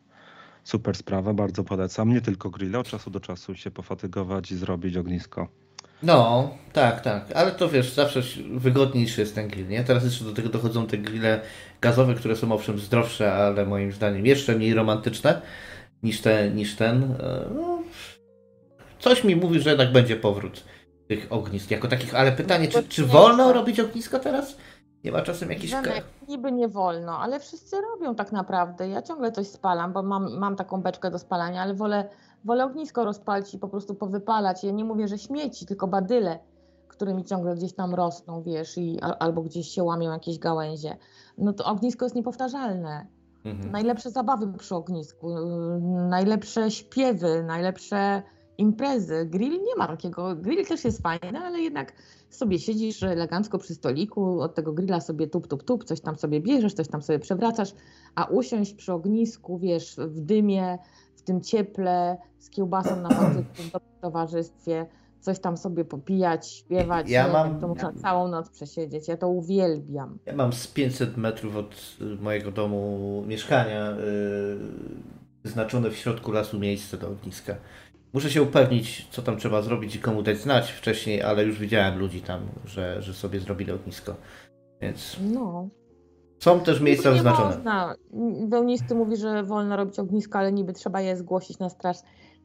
super sprawa, bardzo polecam. Nie tylko grilla, od czasu do czasu się pofatygować i zrobić ognisko. No, tak, tak. Ale to wiesz, zawsze wygodniejszy jest ten grill, nie? Teraz jeszcze do tego dochodzą te grille gazowe, które są owszem zdrowsze, ale moim zdaniem jeszcze mniej romantyczne niż, te, niż ten. E, no, coś mi mówi, że jednak będzie powrót tych ognisk jako takich, ale pytanie, czy, czy wolno robić ognisko teraz? Nie ma czasem jakiś... Zenek, niby nie wolno, ale wszyscy robią tak naprawdę. Ja ciągle coś spalam, bo mam, mam taką beczkę do spalania, ale wolę, wolę ognisko rozpalić i po prostu powypalać. Ja nie mówię, że śmieci, tylko badyle, które mi ciągle gdzieś tam rosną, wiesz, i, albo gdzieś się łamią jakieś gałęzie. No to ognisko jest niepowtarzalne. Mhm. Najlepsze zabawy przy ognisku, najlepsze śpiewy, najlepsze imprezy. Grill nie ma takiego. Grill też jest fajny, ale jednak sobie siedzisz elegancko przy stoliku, od tego grilla sobie tup, tup, tup, coś tam sobie bierzesz, coś tam sobie przewracasz, a usiąść przy ognisku, wiesz, w dymie, tym cieple, z kiełbasą na patyku, w towarzystwie, coś tam sobie popijać, śpiewać. Ja mam, to można całą noc przesiedzieć. Ja to uwielbiam. Ja mam z 500 metrów od mojego domu mieszkania yy, znaczone w środku lasu miejsce do ogniska. Muszę się upewnić, co tam trzeba zrobić i komu dać znać wcześniej, ale już widziałem ludzi tam, że, że sobie zrobili ognisko. Więc. No. Są też miejsca oznaczone. Można. Wełnisty mówi, że wolno robić ognisko, ale niby trzeba je zgłosić na straż.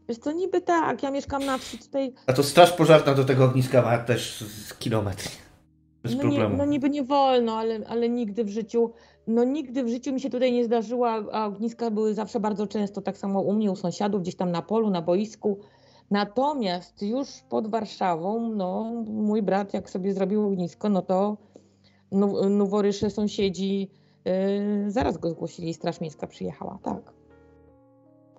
Wiesz to niby tak, ja mieszkam na wsi tutaj. A to straż pożarna do tego ogniska ma też z kilometr. Bez no problemu. Nie, no niby nie wolno, ale, ale nigdy w życiu no nigdy w życiu mi się tutaj nie zdarzyło, a ogniska były zawsze bardzo często, tak samo u mnie, u sąsiadów, gdzieś tam na polu, na boisku. Natomiast już pod Warszawą, no mój brat jak sobie zrobił ognisko, no to noworysze sąsiedzi yy, zaraz go zgłosili, Straż Miejska przyjechała, tak.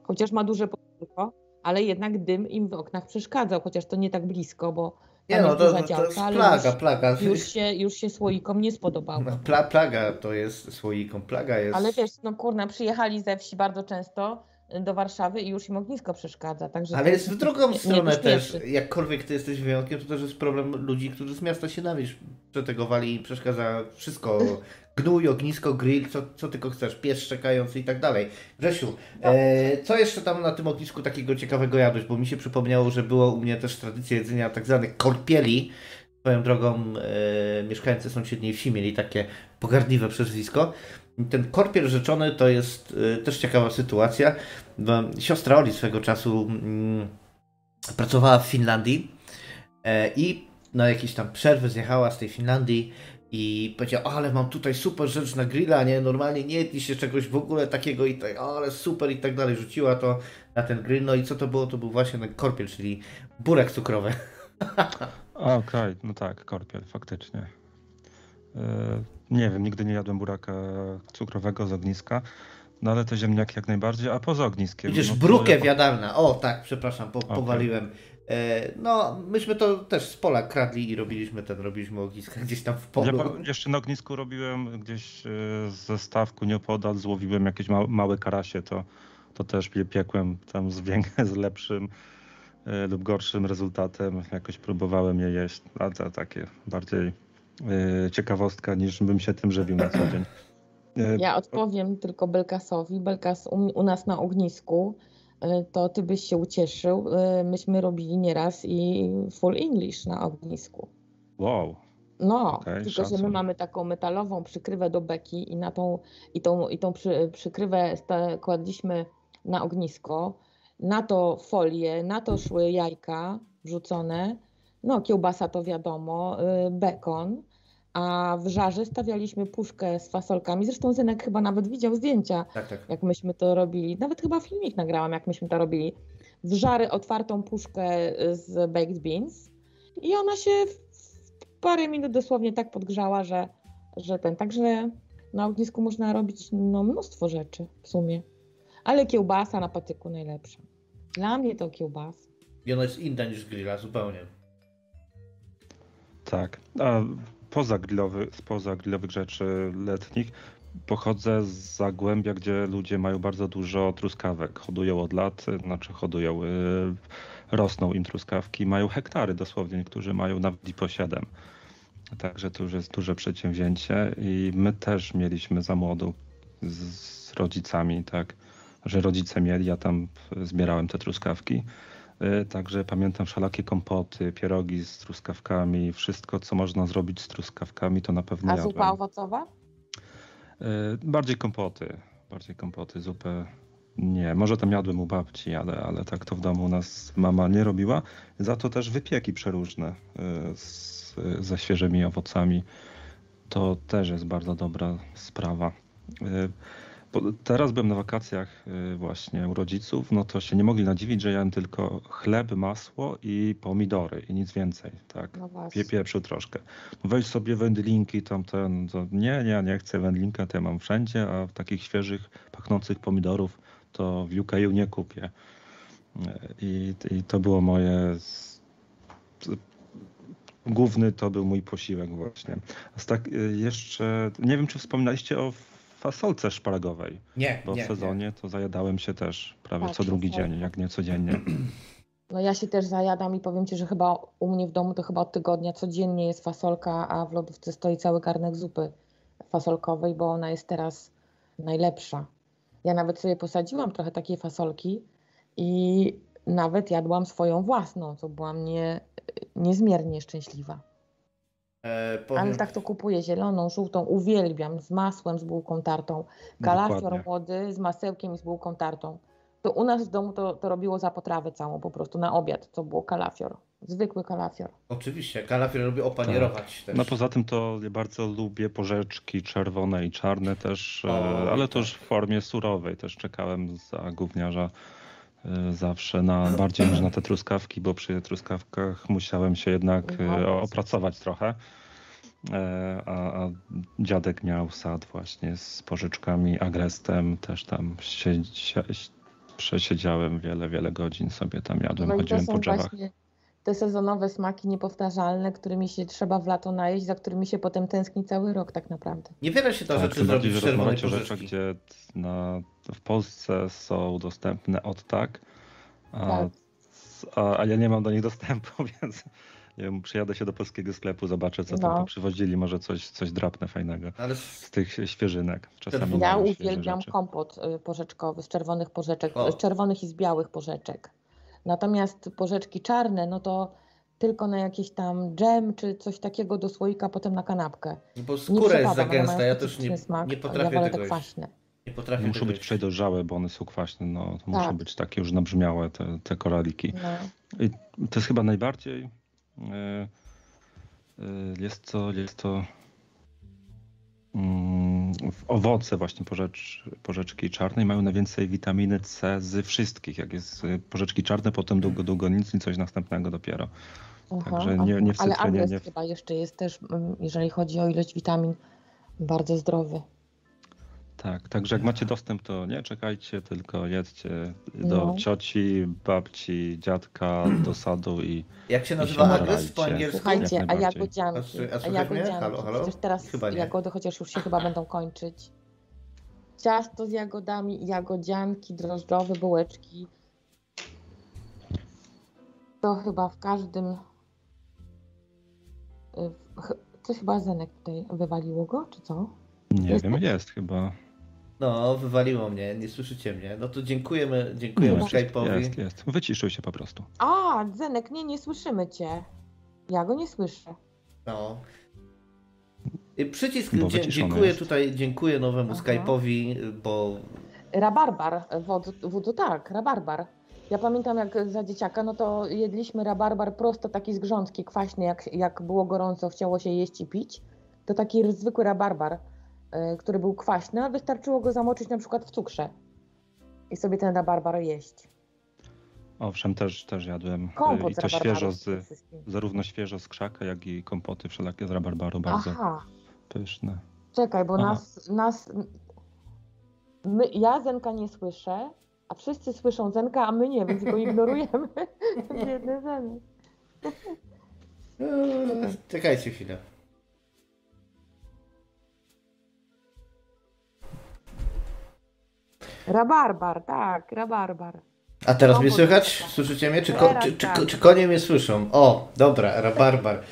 Chociaż ma duże podwórko, ale jednak dym im w oknach przeszkadzał, chociaż to nie tak blisko, bo nie no, to, to, jest plaga, już, plaga. Już się, już się słoikom nie spodobało. No, pla, plaga to jest słoikom, plaga jest... Ale wiesz, no kurna, przyjechali ze wsi bardzo często do Warszawy i już im ognisko przeszkadza. Także Ale jest w drugą nie, stronę nie też. Jakkolwiek ty jesteś wyjątkiem, to też jest problem ludzi, którzy z miasta się na wieś przetegowali i przeszkadza wszystko. Gnój, ognisko, grill, co, co tylko chcesz, pies szczekający i tak dalej. Grzesiu, e, co jeszcze tam na tym ognisku takiego ciekawego jadłeś? Bo mi się przypomniało, że było u mnie też tradycja jedzenia tak zwanych korpieli. Swoją drogą e, mieszkańcy sąsiedniej wsi mieli takie pogardliwe przezwisko. Ten korpiel rzeczony to jest e, też ciekawa sytuacja. Siostra Oli swego czasu mm, pracowała w Finlandii e, i na jakieś tam przerwy zjechała z tej Finlandii i powiedział, ale mam tutaj super rzecz na grilla, nie, normalnie nie jedli się czegoś w ogóle takiego i tak, ale super i tak dalej, rzuciła to na ten grill, no i co to było? To był właśnie ten korpiel, czyli burek cukrowy. Okej, okay, no tak, korpiel, faktycznie. Nie wiem, nigdy nie jadłem buraka cukrowego z ogniska, no ale te ziemniaki jak najbardziej, a poza ogniskiem. Widzisz, no, brukew ja... jadalna, o tak, przepraszam, po, okay. powaliłem. E, no, myśmy to też z pola kradli i robiliśmy ten, robiliśmy ogniska gdzieś tam w polu. Ja jeszcze na ognisku robiłem gdzieś e, ze stawku nieopodal, złowiłem jakieś małe, małe karasie, to, to też piekłem tam z, z lepszym e, lub gorszym rezultatem. Jakoś próbowałem je jeść, a to takie bardziej ciekawostka niż bym się tym żywił na co dzień. Ja odpowiem tylko Belkasowi. Belkas u, u nas na ognisku E, to ty byś się ucieszył. E, myśmy robili nieraz i full English na ognisku. Wow. No, okay, tylko szacunek. że my mamy taką metalową przykrywę do beki i na tą, i tą, i tą przy, przykrywę kładliśmy na ognisko, na to folię, na to szły jajka wrzucone, no kiełbasa to wiadomo, e, bekon, a w żarze stawialiśmy puszkę z fasolkami. Zresztą Zenek chyba nawet widział zdjęcia, tak, tak. jak myśmy to robili. Nawet chyba filmik nagrałam, jak myśmy to robili. W żary otwartą puszkę z baked beans i ona się w parę minut dosłownie tak podgrzała, że, że ten. Także na ognisku można robić no, mnóstwo rzeczy w sumie. Ale kiełbasa na patyku najlepsza. Dla mnie to kiełbasa. I ona jest inna niż grilla, zupełnie. Tak. A poza grillowy, spoza grillowych rzeczy letnich pochodzę z Zagłębia, gdzie ludzie mają bardzo dużo truskawek. Hodują od lat, znaczy hodują, yy, rosną im truskawki, mają hektary dosłownie, niektórzy mają nawet i po 7. Także to już jest duże przedsięwzięcie i my też mieliśmy za młodu z rodzicami, tak, że rodzice mieli, ja tam zbierałem te truskawki. Y, Także pamiętam wszelakie kompoty, pierogi z truskawkami, wszystko co można zrobić z truskawkami to na pewno A jadłem. zupa owocowa? Y, Bardziej kompoty, bardziej kompoty, zupę nie. Może tam jadłem u babci, ale, ale tak to w domu u nas mama nie robiła. Za to też wypieki przeróżne y, z, ze świeżymi owocami. To też jest bardzo dobra sprawa. Y, Teraz byłem na wakacjach y, właśnie u rodziców, no to się nie mogli nadziwić, że jadłem tylko chleb, masło i pomidory i nic więcej, tak. No właśnie. Pie, pieprzył troszkę. Weź sobie wędlinki tamten, to nie, nie, nie chcę wędlinka, to ja mam wszędzie, a takich świeżych, pachnących pomidorów to w UK nie kupię. I, I to było moje... Główny to był mój posiłek właśnie. A z tak y, jeszcze, nie wiem czy wspominaliście o fasolce szparagowej, Nie, bo nie, w sezonie to zajadałem się też prawie Tak, co drugi fasolka. dzień, jak nie codziennie. No ja się też zajadam i powiem Ci, że chyba u mnie w domu to chyba od tygodnia codziennie jest fasolka, a w lodówce stoi cały garnek zupy fasolkowej, bo ona jest teraz najlepsza. Ja nawet sobie posadziłam trochę takiej fasolki i nawet jadłam swoją własną, co byłam nie, niezmiernie szczęśliwa. E, powiem, Ale tak to kupuję zieloną, żółtą, uwielbiam, z masłem, z bułką tartą. Kalafior Dokładnie. młody z masełkiem i z bułką tartą. To u nas w domu to, to robiło za potrawę całą po prostu na obiad. To było kalafior. Zwykły kalafior. Oczywiście, kalafior lubię opanierować też. No poza tym to ja bardzo lubię porzeczki czerwone i czarne też, e, O, ale tak. to już w formie surowej. Też czekałem za gówniarza e, zawsze na bardziej niż na te truskawki, bo przy truskawkach musiałem się jednak e, opracować trochę. E, A, a dziadek miał sad właśnie z porzeczkami, agrestem, też tam się, się, przesiedziałem wiele, wiele godzin sobie tam jadłem, No chodziłem po drzewach. właśnie te sezonowe smaki niepowtarzalne, którymi się trzeba w lato najeść, za którymi się potem tęskni cały rok tak naprawdę. Niewiele się da Tak, rzeczy zrobić że z czerwonej rozmawiać o rzeczach, porzeczki. gdzie na, w Polsce są dostępne od tak, a, Tak. a, a ja nie mam do nich dostępu, więc nie wiem, przyjadę się do polskiego sklepu, zobaczę co tam No. przywozili, może coś, coś drapnę fajnego Ale z tych świeżynek. Czasami Ja uwielbiam rzeczy. kompot y, porzeczkowy z czerwonych porzeczek, O. z czerwonych i z białych porzeczek. Natomiast porzeczki czarne, no to tylko na jakiś tam dżem czy coś takiego do słoika, potem na kanapkę. bo Nie skóra jest za gęsta, ja też nie, smak, nie ja potrafię wolę tego te kwaśne. Nie potrafię Muszą tego być jeść. przejdorzałe, bo one są kwaśne, no to muszą Tak. być takie już nabrzmiałe te, te koraliki. No. I to jest chyba najbardziej. e, e, Jest to, jest to w owoce właśnie porzecz, porzeczki czarnej mają najwięcej witaminy C z wszystkich. Jak jest e, porzeczki czarne, potem długo, długo nic i coś następnego dopiero. Aha, Także nie- nie w Ale cytrynie, agres nie w- chyba jeszcze jest też, mm, jeżeli chodzi o ilość witamin, bardzo zdrowy. Tak, także jak macie dostęp, to nie czekajcie, tylko jedźcie do No. cioci, babci, dziadka, do sadu i Jak się nazywa się agres po angielsku? Słuchajcie, a jagodzianki, A a a jagodzianki, Halo, halo? przecież teraz jagody chociaż już się chyba będą kończyć. Ciasto z jagodami, jagodzianki, drożdżowe, bułeczki. To chyba w każdym... y, Coś chyba Zenek tutaj wywaliło go, czy co? nie Jest- wiem, jest chyba. No, wywaliło mnie, nie słyszycie mnie. No to dziękujemy, dziękujemy Nie, Skype'owi. Jest, jest. Wyciszył się po prostu. A, Zenek, nie, nie słyszymy cię. Ja go nie słyszę. No. I Przycisk, dzie- dziękuję jest. tutaj, dziękuję nowemu Aha. Skype'owi, bo Rabarbar, wod, wód, tak, rabarbar. Ja pamiętam jak za dzieciaka, no to jedliśmy rabarbar prosto taki z grządki, kwaśny, jak, jak było gorąco, chciało się jeść i pić. To taki zwykły rabarbar, który był kwaśny, a wystarczyło go zamoczyć na przykład w cukrze i sobie ten rabarbar jeść. Owszem, też, też jadłem. Kompot I z to świeżo z, zarówno świeżo z krzaka, jak i kompoty wszelakie z rabarbaru. Bardzo Aha, pyszne. czekaj, bo Aha. nas, nas my, ja Zenka nie słyszę, a wszyscy słyszą Zenka, a my nie, więc go ignorujemy. Biedny Zenek. Eee, czekajcie chwilę. Rabarbar, tak, rabarbar. A teraz mnie słychać? Słyszycie mnie? Czy, ko- czy, czy, tak. czy konie mnie słyszą? O, dobra, rabarbar.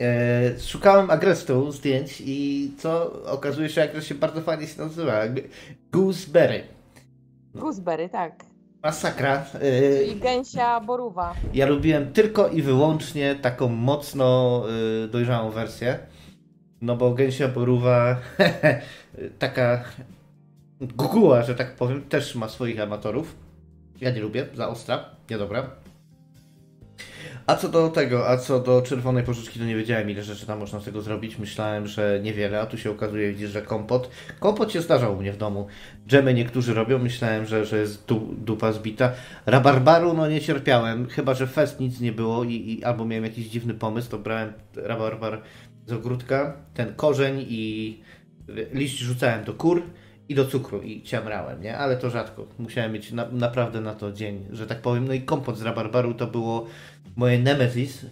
e, szukałem agrestu zdjęć i co? Okazuje się, agres się bardzo fajnie się nazywa. Gooseberry. Gooseberry, tak. Masakra. I gęsia borówa. Ja lubiłem tylko i wyłącznie taką mocno y, dojrzałą wersję. No bo gęsia borówa taka guguła, że tak powiem, też ma swoich amatorów. Ja nie lubię, za ostra, niedobra. A co do tego, a co do czerwonej pożyczki, to nie wiedziałem ile rzeczy tam można z tego zrobić. Myślałem, że niewiele, a tu się okazuje, widzisz, że kompot. Kompot się zdarzał u mnie w domu. Dżemy niektórzy robią, myślałem, że, że jest du, dupa zbita. Rabarbaru, no nie cierpiałem, chyba, że fest nic nie było i, i albo miałem jakiś dziwny pomysł, to brałem rabarbar z ogródka, ten korzeń i liść rzucałem do kur i do cukru i ciamrałem, nie? Ale to rzadko. Musiałem mieć na, naprawdę na to dzień, że tak powiem. No i kompot z rabarbaru to było moje nemesis,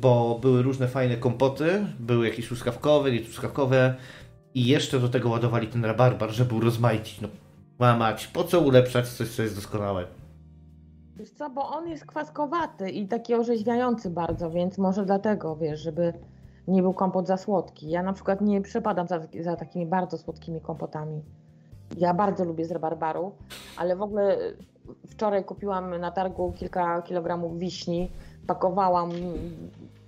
bo były różne fajne kompoty, były jakieś truskawkowe, nie truskawkowe i jeszcze do tego ładowali ten rabarbar, żeby urozmaicić. No, łamać, po co ulepszać coś, co jest doskonałe? Wiesz co, bo on jest kwaskowaty i taki orzeźwiający bardzo, więc może dlatego, wiesz, żeby nie był kompot za słodki. Ja na przykład nie przepadam za, za takimi bardzo słodkimi kompotami. Ja bardzo lubię z rabarbaru, ale w ogóle wczoraj kupiłam na targu kilka kilogramów wiśni, pakowałam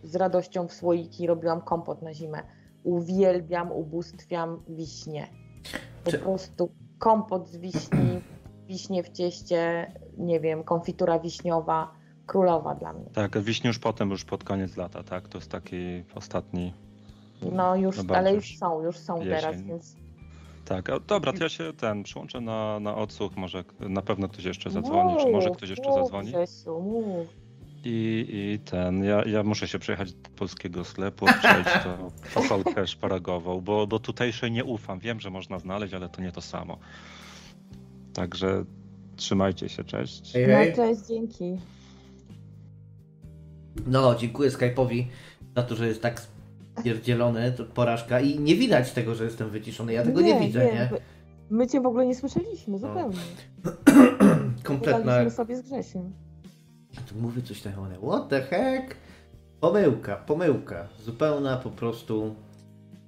z radością w słoiki, robiłam kompot na zimę. Uwielbiam, ubóstwiam wiśnie. Po Czy... prostu kompot z wiśni, wiśnie w cieście, nie wiem, konfitura wiśniowa, królowa dla mnie. Tak, wiśnie już potem, już pod koniec lata, tak? To jest taki ostatni. No już, ale już są, już są jesień. teraz, więc tak, a dobra, to ja się ten przyłączę na, na odsłuch, może na pewno ktoś jeszcze zadzwoni, mów, czy może ktoś jeszcze mów, zadzwoni. I, I ten, ja, ja muszę się przejechać do polskiego sklepu, przejść to fasolkę szparagową, bo do tutejszej nie ufam. Wiem, że można znaleźć, ale to nie to samo. Także trzymajcie się, cześć. No cześć, dzięki. No, dziękuję Skype'owi za to, że jest tak pierdzielony, to porażka i nie widać tego, że jestem wyciszony. Ja tego nie, nie widzę, nie? nie? My cię w ogóle nie słyszeliśmy, no. zupełnie. Kompletna... sobie z Grzesiem. A tu mówię coś takiego, what the heck? Pomyłka, pomyłka. Zupełna po prostu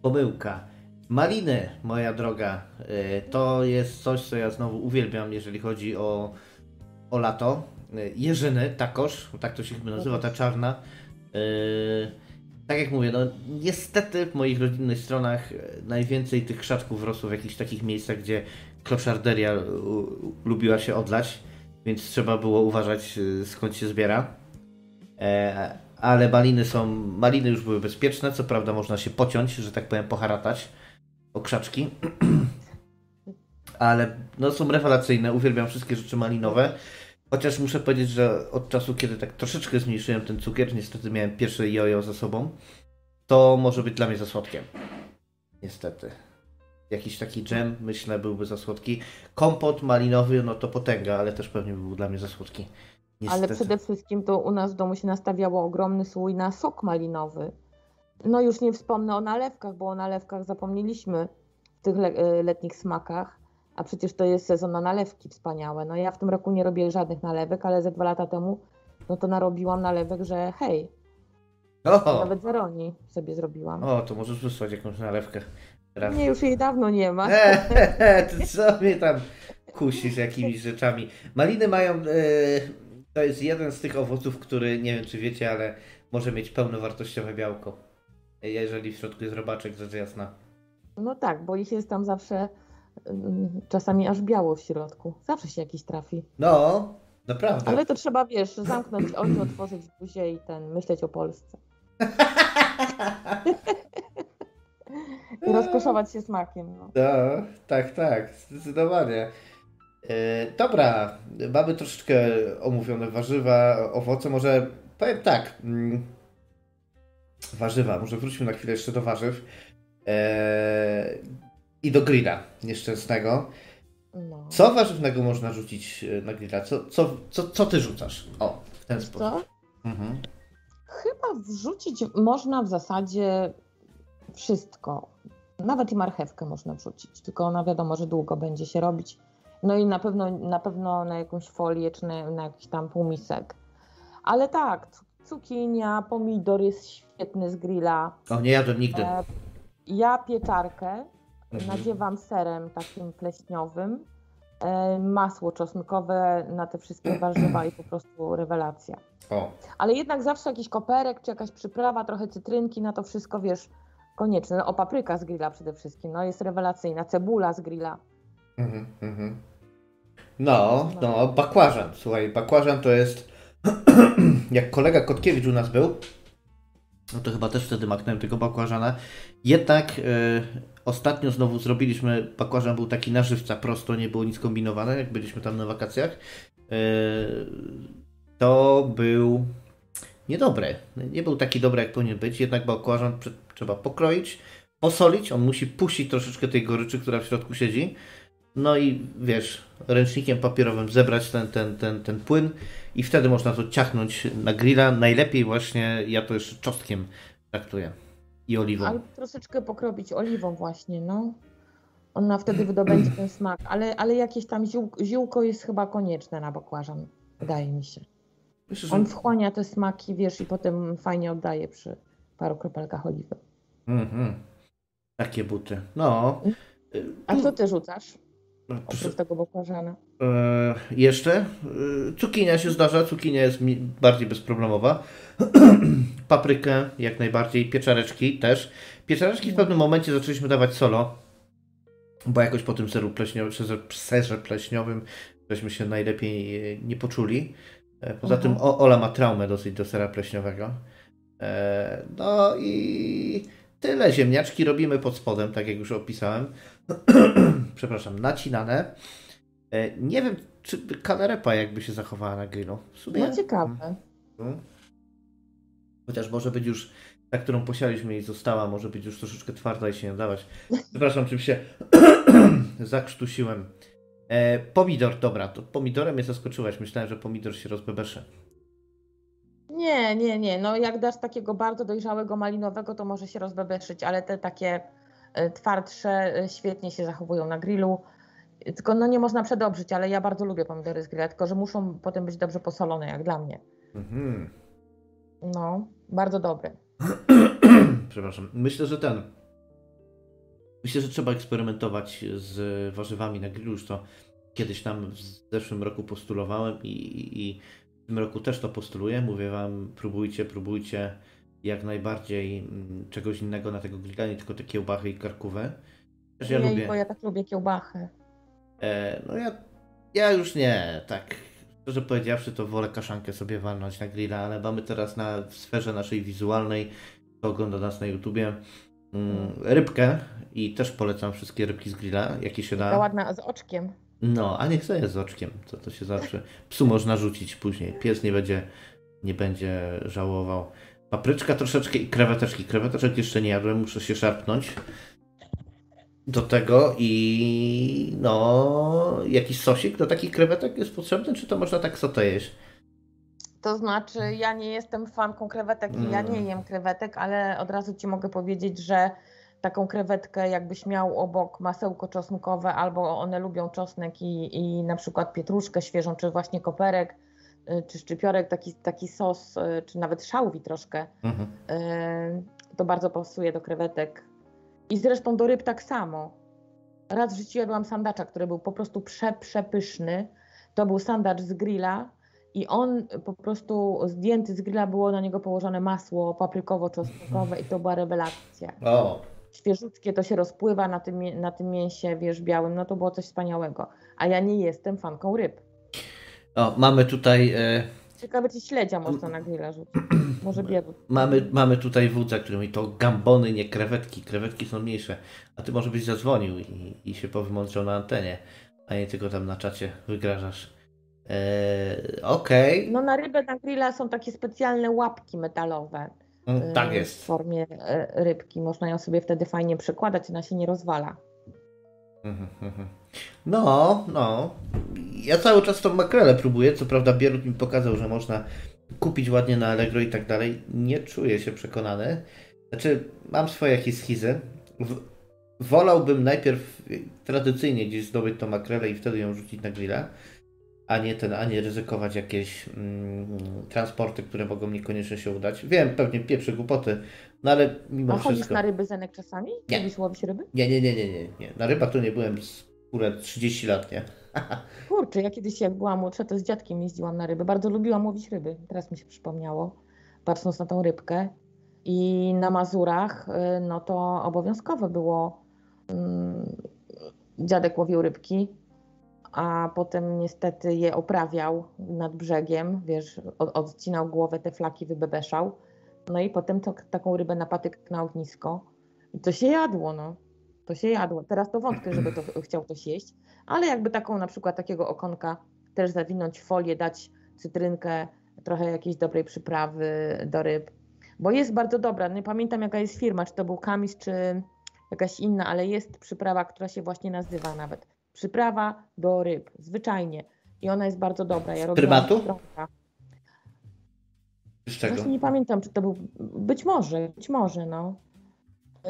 pomyłka. Maliny, moja droga, y, to jest coś, co ja znowu uwielbiam, jeżeli chodzi o, o lato. Y, jeżyny, takoż, tak to się chyba nazywa, ta czarna. Y, tak jak mówię, no niestety w moich rodzinnych stronach e, najwięcej tych krzaczków rosło w jakichś takich miejscach, gdzie kloszarderia lubiła się odlać, więc trzeba było uważać skąd się zbiera. E, ale maliny są, maliny już były bezpieczne, co prawda można się pociąć, że tak powiem, poharatać o krzaczki. ale no, są rewelacyjne, uwielbiam wszystkie rzeczy malinowe. Chociaż muszę powiedzieć, że od czasu, kiedy tak troszeczkę zmniejszyłem ten cukier, niestety miałem pierwsze jojo za sobą, to może być dla mnie za słodkie. Niestety. Jakiś taki dżem, myślę, byłby za słodki. Kompot malinowy, no to potęga, ale też pewnie by był dla mnie za słodki. Niestety. Ale przede wszystkim to u nas w domu się nastawiało ogromny słój na sok malinowy. No już nie wspomnę o nalewkach, bo o nalewkach zapomnieliśmy w tych le letnich smakach. A przecież to jest sezon na nalewki wspaniałe. No ja w tym roku nie robię żadnych nalewek, ale ze dwa lata temu no to narobiłam nalewek, że hej. Oho. Nawet zeroni sobie zrobiłam. O, to możesz wysłać jakąś nalewkę. Teraz. Nie, już jej dawno nie ma. Eee, ty co mnie tam kusisz jakimiś rzeczami. Maliny mają, e, to jest jeden z tych owoców, który, nie wiem czy wiecie, ale może mieć pełnowartościowe białko. Jeżeli w środku jest robaczek, rzecz jasna. No tak, bo ich jest tam zawsze czasami aż biało w środku. Zawsze się jakiś trafi. No, naprawdę. Ale to trzeba, wiesz, zamknąć oczy, otworzyć buzię i ten, myśleć o Polsce. I rozkoszować się smakiem. No. no, tak, tak, zdecydowanie. E, dobra, mamy troszeczkę omówione warzywa, owoce. Może powiem tak. Mm, warzywa, może wróćmy na chwilę jeszcze do warzyw. E, i do grilla nieszczęsnego. No. Co warzywnego można rzucić e, na grilla? Co, co, co, co ty rzucasz? O, w ten sposób. Co? Mhm. Chyba wrzucić można w zasadzie wszystko. Nawet i marchewkę można wrzucić, tylko ona wiadomo, że długo będzie się robić. No i na pewno na, pewno na jakąś folię, czy na, na jakiś tam półmisek. Ale tak, cukinia, pomidor jest świetny z grilla. O, nie jadłem nigdy. E, ja pieczarkę. Nadziewam serem takim pleśniowym e, masło czosnkowe na te wszystkie warzywa i po prostu rewelacja. O, Ale jednak zawsze jakiś koperek czy jakaś przyprawa, trochę cytrynki na to wszystko, wiesz, konieczne. No, o, papryka z grilla przede wszystkim, no jest rewelacyjna, cebula z grilla. Mhm, mhm. No, no, bakłażan. Słuchaj, bakłażan to jest. Jak kolega Kotkiewicz u nas był, no to chyba też wtedy maknąłem tego bakłażana. Jednak e, ostatnio znowu zrobiliśmy. Bakłażan był taki na żywca, prosto, nie było nic kombinowane, jak byliśmy tam na wakacjach. E, to był niedobry. Nie był taki dobry, jak powinien być. Jednak bakłażan trzeba pokroić, posolić. On musi puścić troszeczkę tej goryczy, która w środku siedzi. No i wiesz, ręcznikiem papierowym zebrać ten, ten, ten, ten płyn i wtedy można to ciachnąć na grilla. Najlepiej właśnie, ja to jeszcze czosnkiem traktuję i oliwą. Albo troszeczkę pokrobić oliwą właśnie, no. Ona wtedy wydobędzie ten smak, ale, ale jakieś tam ziół, ziółko jest chyba konieczne na bakłażan, wydaje mi się. Myślę, że... On wchłania te smaki, wiesz, i potem fajnie oddaje przy paru kropelkach oliwy. Mhm. Takie buty. No. A co ty rzucasz oprócz tego bakłażana? E, jeszcze? E, cukinia się zdarza, cukinia jest mi bardziej bezproblemowa. Paprykę jak najbardziej, pieczareczki też. Pieczareczki w pewnym momencie zaczęliśmy dawać solo, bo jakoś po tym seru pleśniowym, serze- pleśniowym żeśmy się najlepiej e, nie poczuli. Poza Mhm. tym o, Ola ma traumę dosyć do sera pleśniowego. No i tyle. Ziemniaczki robimy pod spodem, tak jak już opisałem. Przepraszam, nacinane. E, Nie wiem, czy kanerepa jakby się zachowała na grillu. W sumie. No ciekawe. Mhm. Chociaż może być już ta, którą posialiśmy i została, może być już troszeczkę twarda i się nie dawać. Przepraszam, czym się zakrztusiłem. E, pomidor, dobra, to pomidorem mnie zaskoczyłaś. Myślałem, że pomidor się rozbebesze. Nie, nie, nie. No jak dasz takiego bardzo dojrzałego malinowego, to może się rozbebeszyć, ale te takie twardsze e, świetnie się zachowują na grillu. Tylko no nie można przedobrzyć, ale ja bardzo lubię pomidory z grilla, tylko że muszą potem być dobrze posolone, jak dla mnie. Mhm. No, bardzo dobre. Przepraszam. Myślę, że ten. Myślę, że trzeba eksperymentować z warzywami na grillu. Już to kiedyś tam w zeszłym roku postulowałem i, i, i w tym roku też to postuluję. Mówię wam, próbujcie, próbujcie jak najbardziej mm, czegoś innego na tego grilla, nie tylko te kiełbachy i karkówę. Też ja Jej, lubię. Bo ja tak lubię kiełbachy. E, no ja, ja już nie, tak. Szczerze powiedziawszy, to wolę kaszankę sobie walnąć na grilla, ale mamy teraz na w sferze naszej wizualnej, kto ogląda nas na YouTubie, mm, rybkę i też polecam wszystkie rybki z grilla, jakie się Ta da. ładna z oczkiem. No, a niech to jest z oczkiem, to, to się zawsze, psu można rzucić później, pies nie będzie, nie będzie żałował. Papryczka troszeczkę i kreweteczki. Kreweteczek jeszcze nie jadłem, muszę się szarpnąć do tego i no jakiś sosik do takich krewetek jest potrzebny, czy to można tak sotę jeść? To znaczy, ja nie jestem fanką krewetek i ja nie Mm. jem krewetek, ale od razu ci mogę powiedzieć, że taką krewetkę jakbyś miał obok masełko czosnkowe, albo one lubią czosnek i, i na przykład pietruszkę świeżą, czy właśnie koperek, czy szczypiorek, taki, taki sos, y, czy nawet szałwi troszkę, Mhm. y, to bardzo pasuje do krewetek. I zresztą do ryb tak samo. Raz w życiu jadłam sandacza, który był po prostu prze, przepyszny. To był sandacz z grilla i on po prostu zdjęty z grilla, było na niego położone masło paprykowo-czosnkowe i to była rewelacja. O, Świeżutkie to się rozpływa na tym, na tym mięsie, wiesz, białym, no to było coś wspaniałego. A ja nie jestem fanką ryb. O mamy tutaj e, Ciekawe, czy śledzia można na grilla rzucić. Może biegu. mamy, mamy tutaj wódza, który mówi to gambony, nie krewetki. Krewetki są mniejsze. A ty może byś zadzwonił i, i się powymądrzał na antenie, a nie tylko tam na czacie wygrażasz. E, Okej, No na rybę na grilla są takie specjalne łapki metalowe. Mm, tak y, jest. W formie y, rybki. Można ją sobie wtedy fajnie przekładać, ona się nie rozwala. Mhm, mhm. No, no. Ja cały czas tą makrelę próbuję. Co prawda Bierut mi pokazał, że można kupić ładnie na Allegro i tak dalej. Nie czuję się przekonany. Znaczy, mam swoje jakieś schizy. Wolałbym najpierw tradycyjnie gdzieś zdobyć tą makrelę i wtedy ją rzucić na grilla, a nie ten, a nie ryzykować jakieś mm, transporty, które mogą niekoniecznie się udać. Wiem, pewnie pieprzy głupoty, no ale mimo A chodzisz wszystko. na ryby Zenek czasami? Nie. Lubisz łowić ryby? Nie, nie, nie, nie, nie, nie. Na rybach to nie byłem z kurde 30 lat, nie? Kurczę, ja kiedyś jak byłam młodsza, to z dziadkiem jeździłam na ryby. Bardzo lubiłam łowić ryby. Teraz mi się przypomniało, patrząc na tą rybkę. I na Mazurach, y, no to obowiązkowe było. mm, Dziadek łowił rybki, a potem niestety je oprawiał nad brzegiem, wiesz, od- odcinał głowę, te flaki wybebeszał. No i potem to, taką rybę na patyk na ognisko. I to się jadło, no. To się jadło. Teraz to wątpię, żeby to chciał ktoś jeść, ale jakby taką na przykład takiego okonka też zawinąć folię, dać cytrynkę, trochę jakiejś dobrej przyprawy do ryb. Bo jest bardzo dobra. Nie pamiętam jaka jest firma, czy to był Kamis, czy jakaś inna, ale jest przyprawa, która się właśnie nazywa nawet. Przyprawa do ryb, zwyczajnie. I ona jest bardzo dobra. Ja robiłam Prymatu? Z czego? Właśnie nie pamiętam, czy to był. Być może, być może, no.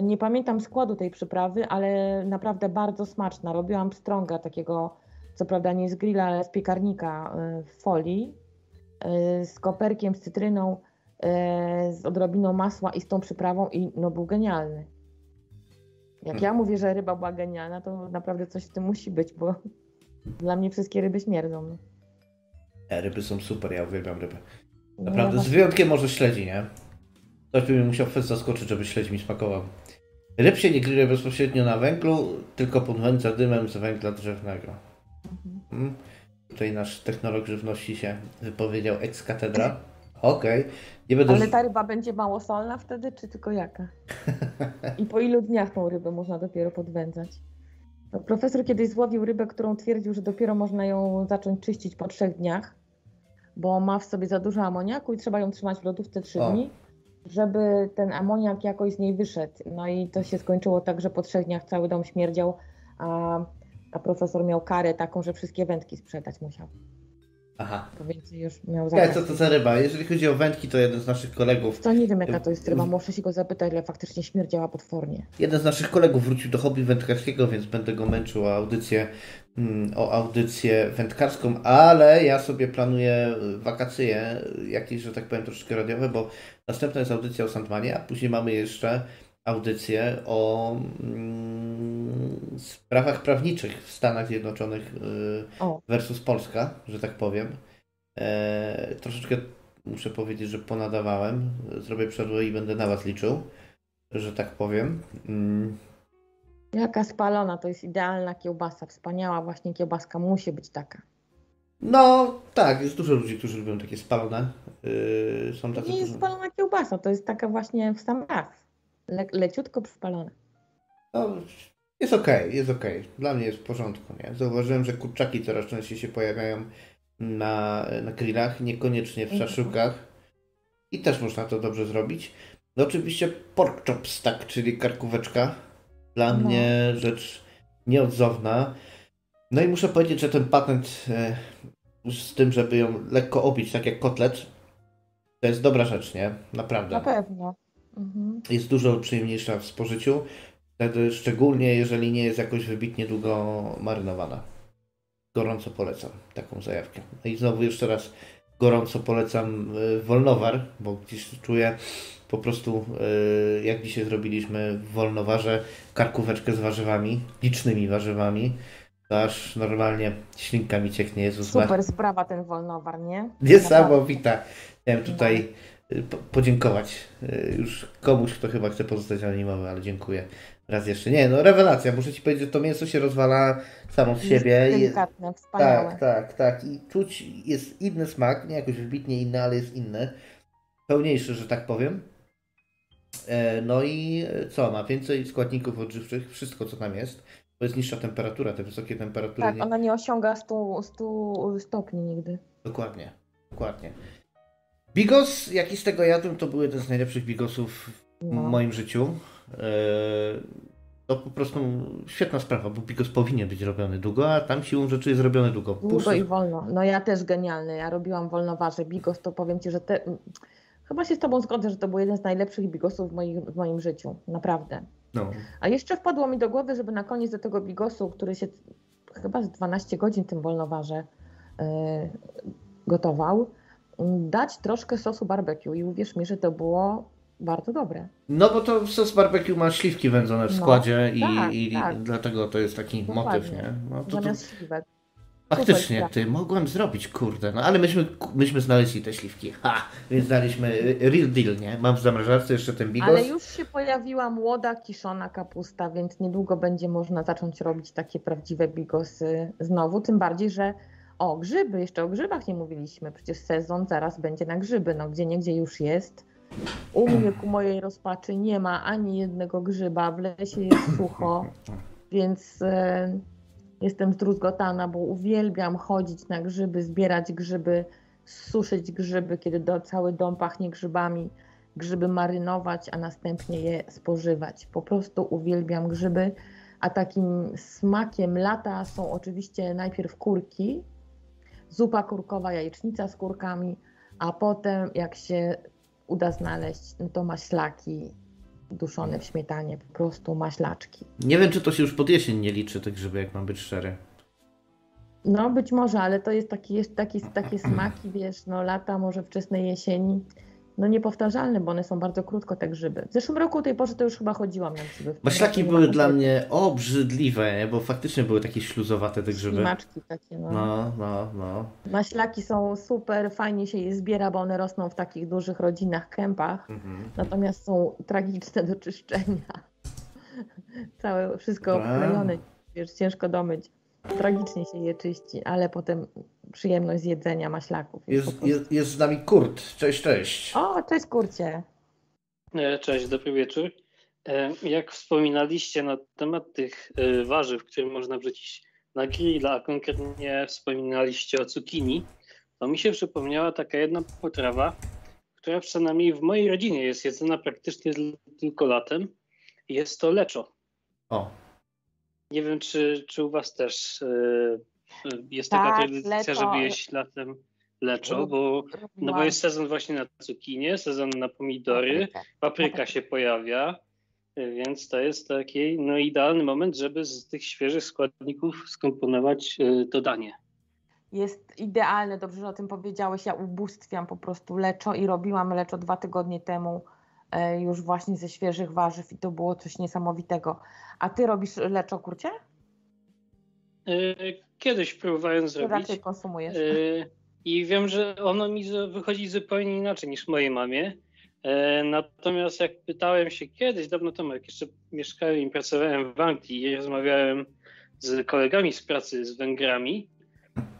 Nie pamiętam składu tej przyprawy, ale naprawdę bardzo smaczna. Robiłam pstrąga takiego, co prawda nie z grilla, ale z piekarnika y, w folii, y, z koperkiem, z cytryną, y, z odrobiną masła i z tą przyprawą i no był genialny. Jak ja mówię, że ryba była genialna, to naprawdę coś w tym musi być, bo dla mnie wszystkie ryby śmierdzą. no. E, ryby są super, ja uwielbiam ryby. No, Naprawdę, ja z wyjątkiem może śledzi, nie? Ktoś by mnie musiał fest zaskoczyć, żeby śledź mi smakował. Ryb się nie grilluje bezpośrednio na węglu, tylko podłącza dymem z węgla drzewnego. Mhm. Mm. Tutaj nasz technolog żywności się wypowiedział ex katedra. Okej, nie będę... Ale ta ryba będzie małosolna wtedy, czy tylko jaka? I po ilu dniach tą rybę można dopiero podwędzać? No, profesor kiedyś złowił rybę, którą twierdził, że dopiero można ją zacząć czyścić po trzech dniach, bo ma w sobie za dużo amoniaku i trzeba ją trzymać w lodówce trzy dni, żeby ten amoniak jakoś z niej wyszedł. No i to się skończyło tak, że po trzech dniach cały dom śmierdział, a, a profesor miał karę taką, że wszystkie wędki sprzedać musiał. Aha. To więcej już miał zakaz. co to za ryba? Jeżeli chodzi o wędki, to jeden z naszych kolegów To nie wiem jaka to jest ryba, muszę się go zapytać, ale faktycznie śmierdziała potwornie. Jeden z naszych kolegów wrócił do hobby wędkarskiego, więc będę go męczył o audycję, mm, o audycję wędkarską, ale ja sobie planuję wakacje jakieś, że tak powiem, troszeczkę radiowe, bo następna jest audycja o Sandmanie, a później mamy jeszcze audycję o mm, sprawach prawniczych w Stanach Zjednoczonych y, versus Polska, że tak powiem. E, troszeczkę muszę powiedzieć, że ponadawałem. Zrobię przerwę i będę na Was liczył, że tak powiem. Mm, Jaka spalona, to jest idealna kiełbasa, wspaniała właśnie kiełbaska, musi być taka. No tak, jest dużo ludzi, którzy lubią takie spalone. Yy, są tacy, nie jest spalona kiełbasa, to jest taka właśnie w sam raz. Le leciutko przypalona. No, jest okej, jest okej. Dla mnie jest w porządku, nie? Zauważyłem, że kurczaki coraz częściej się pojawiają na, na grillach, niekoniecznie w Mhm. szaszukach. I też można to dobrze zrobić. No oczywiście pork chops, tak, czyli karkóweczka. Dla No. mnie rzecz nieodzowna. No i muszę powiedzieć, że ten patent e, z tym, żeby ją lekko obić, tak jak kotlet, to jest dobra rzecz, nie? Naprawdę Na pewno. Mhm. jest dużo przyjemniejsza w spożyciu. Wtedy szczególnie jeżeli nie jest jakoś wybitnie długo marynowana. Gorąco polecam taką zajawkę. No i znowu jeszcze raz gorąco polecam y, wolnowar, bo gdzieś czuję po prostu y, jak dzisiaj zrobiliśmy w wolnowarze karkóweczkę z warzywami, licznymi warzywami. To aż normalnie ślinka mi cieknie, Jezus. Super sprawa ten wolnowar, nie? Niesamowita. Chciałem tutaj y, po- podziękować już komuś, kto chyba chce pozostać anonimowy, ale dziękuję raz jeszcze. Nie, no rewelacja. Muszę Ci powiedzieć, że to mięso się rozwala samo z siebie. Jest delikatne, wspaniałe. tak, tak, tak. I czuć jest inny smak, nie jakoś wybitnie inny, ale jest inny. Pełniejszy, że tak powiem. E, No i co? Ma więcej składników odżywczych, wszystko co tam jest. To jest niższa temperatura, te wysokie temperatury. Tak, nie... ona nie osiąga 100, 100 stopni nigdy. Dokładnie, dokładnie. Bigos, jaki z tego jadłem, to był jeden z najlepszych bigosów w No. moim życiu. Eee, To po prostu świetna sprawa, bo bigos powinien być robiony długo, a tam siłą rzeczy jest robiony długo. Długo Puszczę- i wolno. No ja też genialny. Ja robiłam wolnowarze bigos, to powiem Ci, że te... Chyba się z Tobą zgodzę, że to był jeden z najlepszych bigosów w, moich, w moim życiu. Naprawdę. No. A jeszcze wpadło mi do głowy, żeby na koniec do tego bigosu, który się chyba z 12 godzin tym wolnowarze yy, gotował, mm, dać troszkę sosu barbecue i uwierz mi, że to było bardzo dobre. no bo to sos barbecue ma śliwki wędzone w No, składzie i, tak, i tak. dlatego to jest taki Dokładnie. motyw, nie? No to, to, Zamiast śliwek. Faktycznie, Super, ty, mogłem zrobić, kurde, no ale myśmy, myśmy znaleźli te śliwki, ha, więc znaliśmy y, real deal, nie? Mam w zamrażarce jeszcze ten bigos. Ale już się pojawiła młoda, kiszona kapusta, więc niedługo będzie można zacząć robić takie prawdziwe bigosy znowu. Tym bardziej, że o grzyby, jeszcze o grzybach nie mówiliśmy. Przecież sezon zaraz będzie na grzyby. No gdzie niegdzie już jest. U mnie ku mojej rozpaczy nie ma ani jednego grzyba, w lesie jest sucho, więc e, jestem zdruzgotana, bo uwielbiam chodzić na grzyby, zbierać grzyby, suszyć grzyby, kiedy do, cały dom pachnie grzybami, grzyby marynować, a następnie je spożywać. Po prostu uwielbiam grzyby, a takim smakiem lata są oczywiście najpierw kurki, zupa kurkowa, jajecznica z kurkami, a potem jak się uda znaleźć, no to maślaki duszone w śmietanie, po prostu maślaczki. Nie wiem, czy to się już pod jesień nie liczy, te grzyby, jak mam być szczery. No być może, ale to jest taki, jest taki, takie smaki, wiesz, no lata, może wczesnej jesieni, no niepowtarzalne, bo one są bardzo krótko te grzyby. W zeszłym roku o tej porze to już chyba chodziłam na grzyby. Maślaki były dla mnie obrzydliwe, nie? bo faktycznie były takie śluzowate te grzyby. Ślimaczki takie, no. No, no, no. Maślaki są super, fajnie się je zbiera, bo one rosną w takich dużych rodzinach, kępach, Mhm. natomiast są tragiczne do czyszczenia. Całe, wszystko obklejone, wiesz, ciężko domyć. Tragicznie się je czyści, ale potem przyjemność z jedzenia maślaków. Jest jest, jest z nami Kurt. Cześć, cześć. O, cześć kurcie. E, Cześć, dobry wieczór. E, Jak wspominaliście na temat tych e, warzyw, które można wrzucić na grilla, a konkretnie wspominaliście o cukinii, to mi się przypomniała taka jedna potrawa, która przynajmniej w mojej rodzinie jest jedzona praktycznie tylko latem. Jest to leczo. O, Nie wiem, czy, czy u was też e, jest Tak, taka tradycja, leczo. żeby jeść latem leczo, bo, no bo jest sezon właśnie na cukinię, sezon na pomidory, papryka się pojawia, y, więc to jest taki no, idealny moment, żeby z tych świeżych składników skomponować y, to danie. Jest idealne, dobrze, że o tym powiedziałeś. Ja ubóstwiam po prostu leczo i robiłam leczo dwa tygodnie temu już właśnie ze świeżych warzyw i to było coś niesamowitego. A ty robisz leczo, kurcie? Y, Kiedyś próbowałem zrobić raczej konsumujesz? y, i wiem, że ono mi wychodzi zupełnie inaczej niż mojej mamie. E, Natomiast jak pytałem się kiedyś, dawno temu, jak jeszcze mieszkałem i pracowałem w Anglii i rozmawiałem z kolegami z pracy z Węgrami,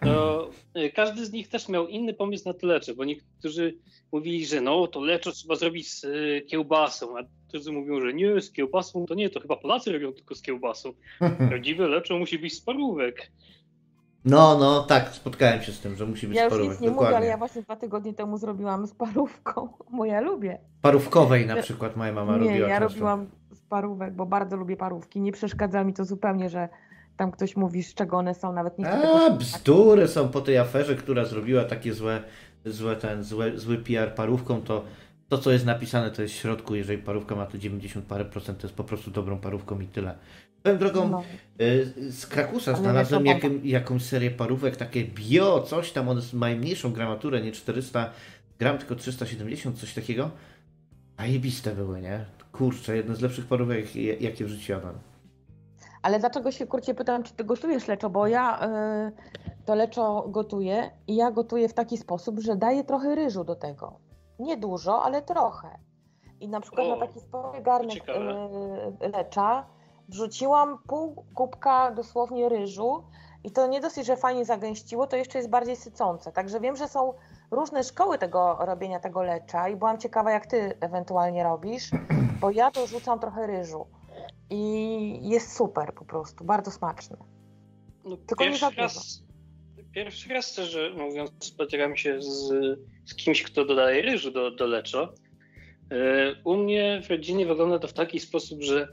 to y, każdy z nich też miał inny pomysł na to lecze, bo niektórzy mówili, że no to leczo trzeba zrobić z y, kiełbasą, a drudzy mówią, że nie, z kiełbasą to nie, to chyba Polacy robią tylko z kiełbasą. Prawdziwe leczo musi być z parówek. no, no, tak, spotkałem się z tym, że musi być Ja już parówek, nic nie mówię, dokładnie. ale ja właśnie dwa tygodnie temu zrobiłam z parówką, bo ja lubię. Parówkowej na przykład moja mama nie, robiła ja często. robiłam z parówek, bo bardzo lubię parówki. Nie przeszkadza mi to zupełnie, że tam ktoś mówi, z czego one są, nawet nie chcę tego A, słuchać. bzdury są po tej aferze, która zrobiła takie złe, złe ten, złe, zły PR parówką, to to, co jest napisane, to jest w środku, jeżeli parówka ma to 90 parę procent, to jest po prostu dobrą parówką i tyle. Swoją drogą, No. y, z Krakusa znalazłem jakim, jakąś serię parówek, takie bio, coś tam, one mają mniejszą gramaturę, nie 400 gram, tylko 370, coś takiego. Zajebiste były, nie? Kurczę, jedne z lepszych parówek, jakie w życiu jadłem. Ale dlaczego się kurcie pytam, czy ty gotujesz leczo? Bo ja y, to leczo gotuję i ja gotuję w taki sposób, że daję trochę ryżu do tego. Nie dużo, ale trochę. I na przykład O, na taki spory garnek y, lecza wrzuciłam pół kubka dosłownie ryżu i to nie dosyć, że fajnie zagęściło, to jeszcze jest bardziej sycące. Także wiem, że są różne szkoły tego robienia tego lecza i byłam ciekawa, jak ty ewentualnie robisz, bo ja dorzucam trochę ryżu. I jest super po prostu, bardzo smaczne. No, Tylko nie pierwszy, za dużo. raz, pierwszy raz, szczerze mówiąc, spotykam się z, z kimś, kto dodaje ryżu do, do leczo. E, U mnie w rodzinie wygląda to w taki sposób, że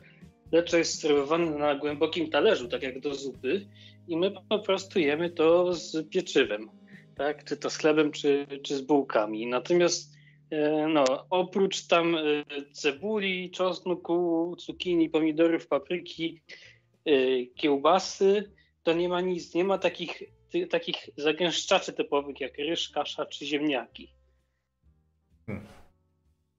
leczo jest serwowane na głębokim talerzu, tak jak do zupy, i my po prostu jemy to z pieczywem, tak? czy to z chlebem, czy, czy z bułkami. Natomiast no, oprócz tam e, cebuli, czosnku, cukinii, pomidorów, papryki, e, kiełbasy, to nie ma nic, nie ma takich, ty, takich zagęszczaczy typowych jak ryż, kasza czy ziemniaki.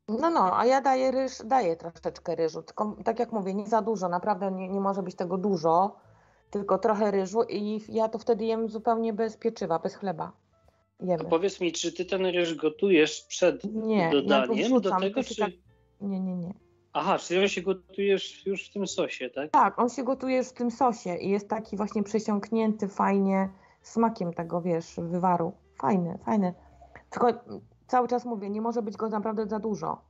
No, no, a ja daję ryż, daję troszeczkę ryżu, tylko tak jak mówię, nie za dużo, naprawdę nie, nie może być tego dużo, tylko trochę ryżu i ja to wtedy jem zupełnie bez pieczywa, bez chleba. Jemy. To powiedz mi, czy ty ten ryż gotujesz przed Nie, ja dodaniem do wrzucam, tego, czy... tak- Nie, nie, nie. Aha, czyli on się gotujesz już w tym sosie, tak? Tak, on się gotuje już w tym sosie i jest taki właśnie przesiąknięty fajnie smakiem tego, wiesz, wywaru. Fajny, fajny. Tylko cały czas mówię, nie może być go naprawdę za dużo.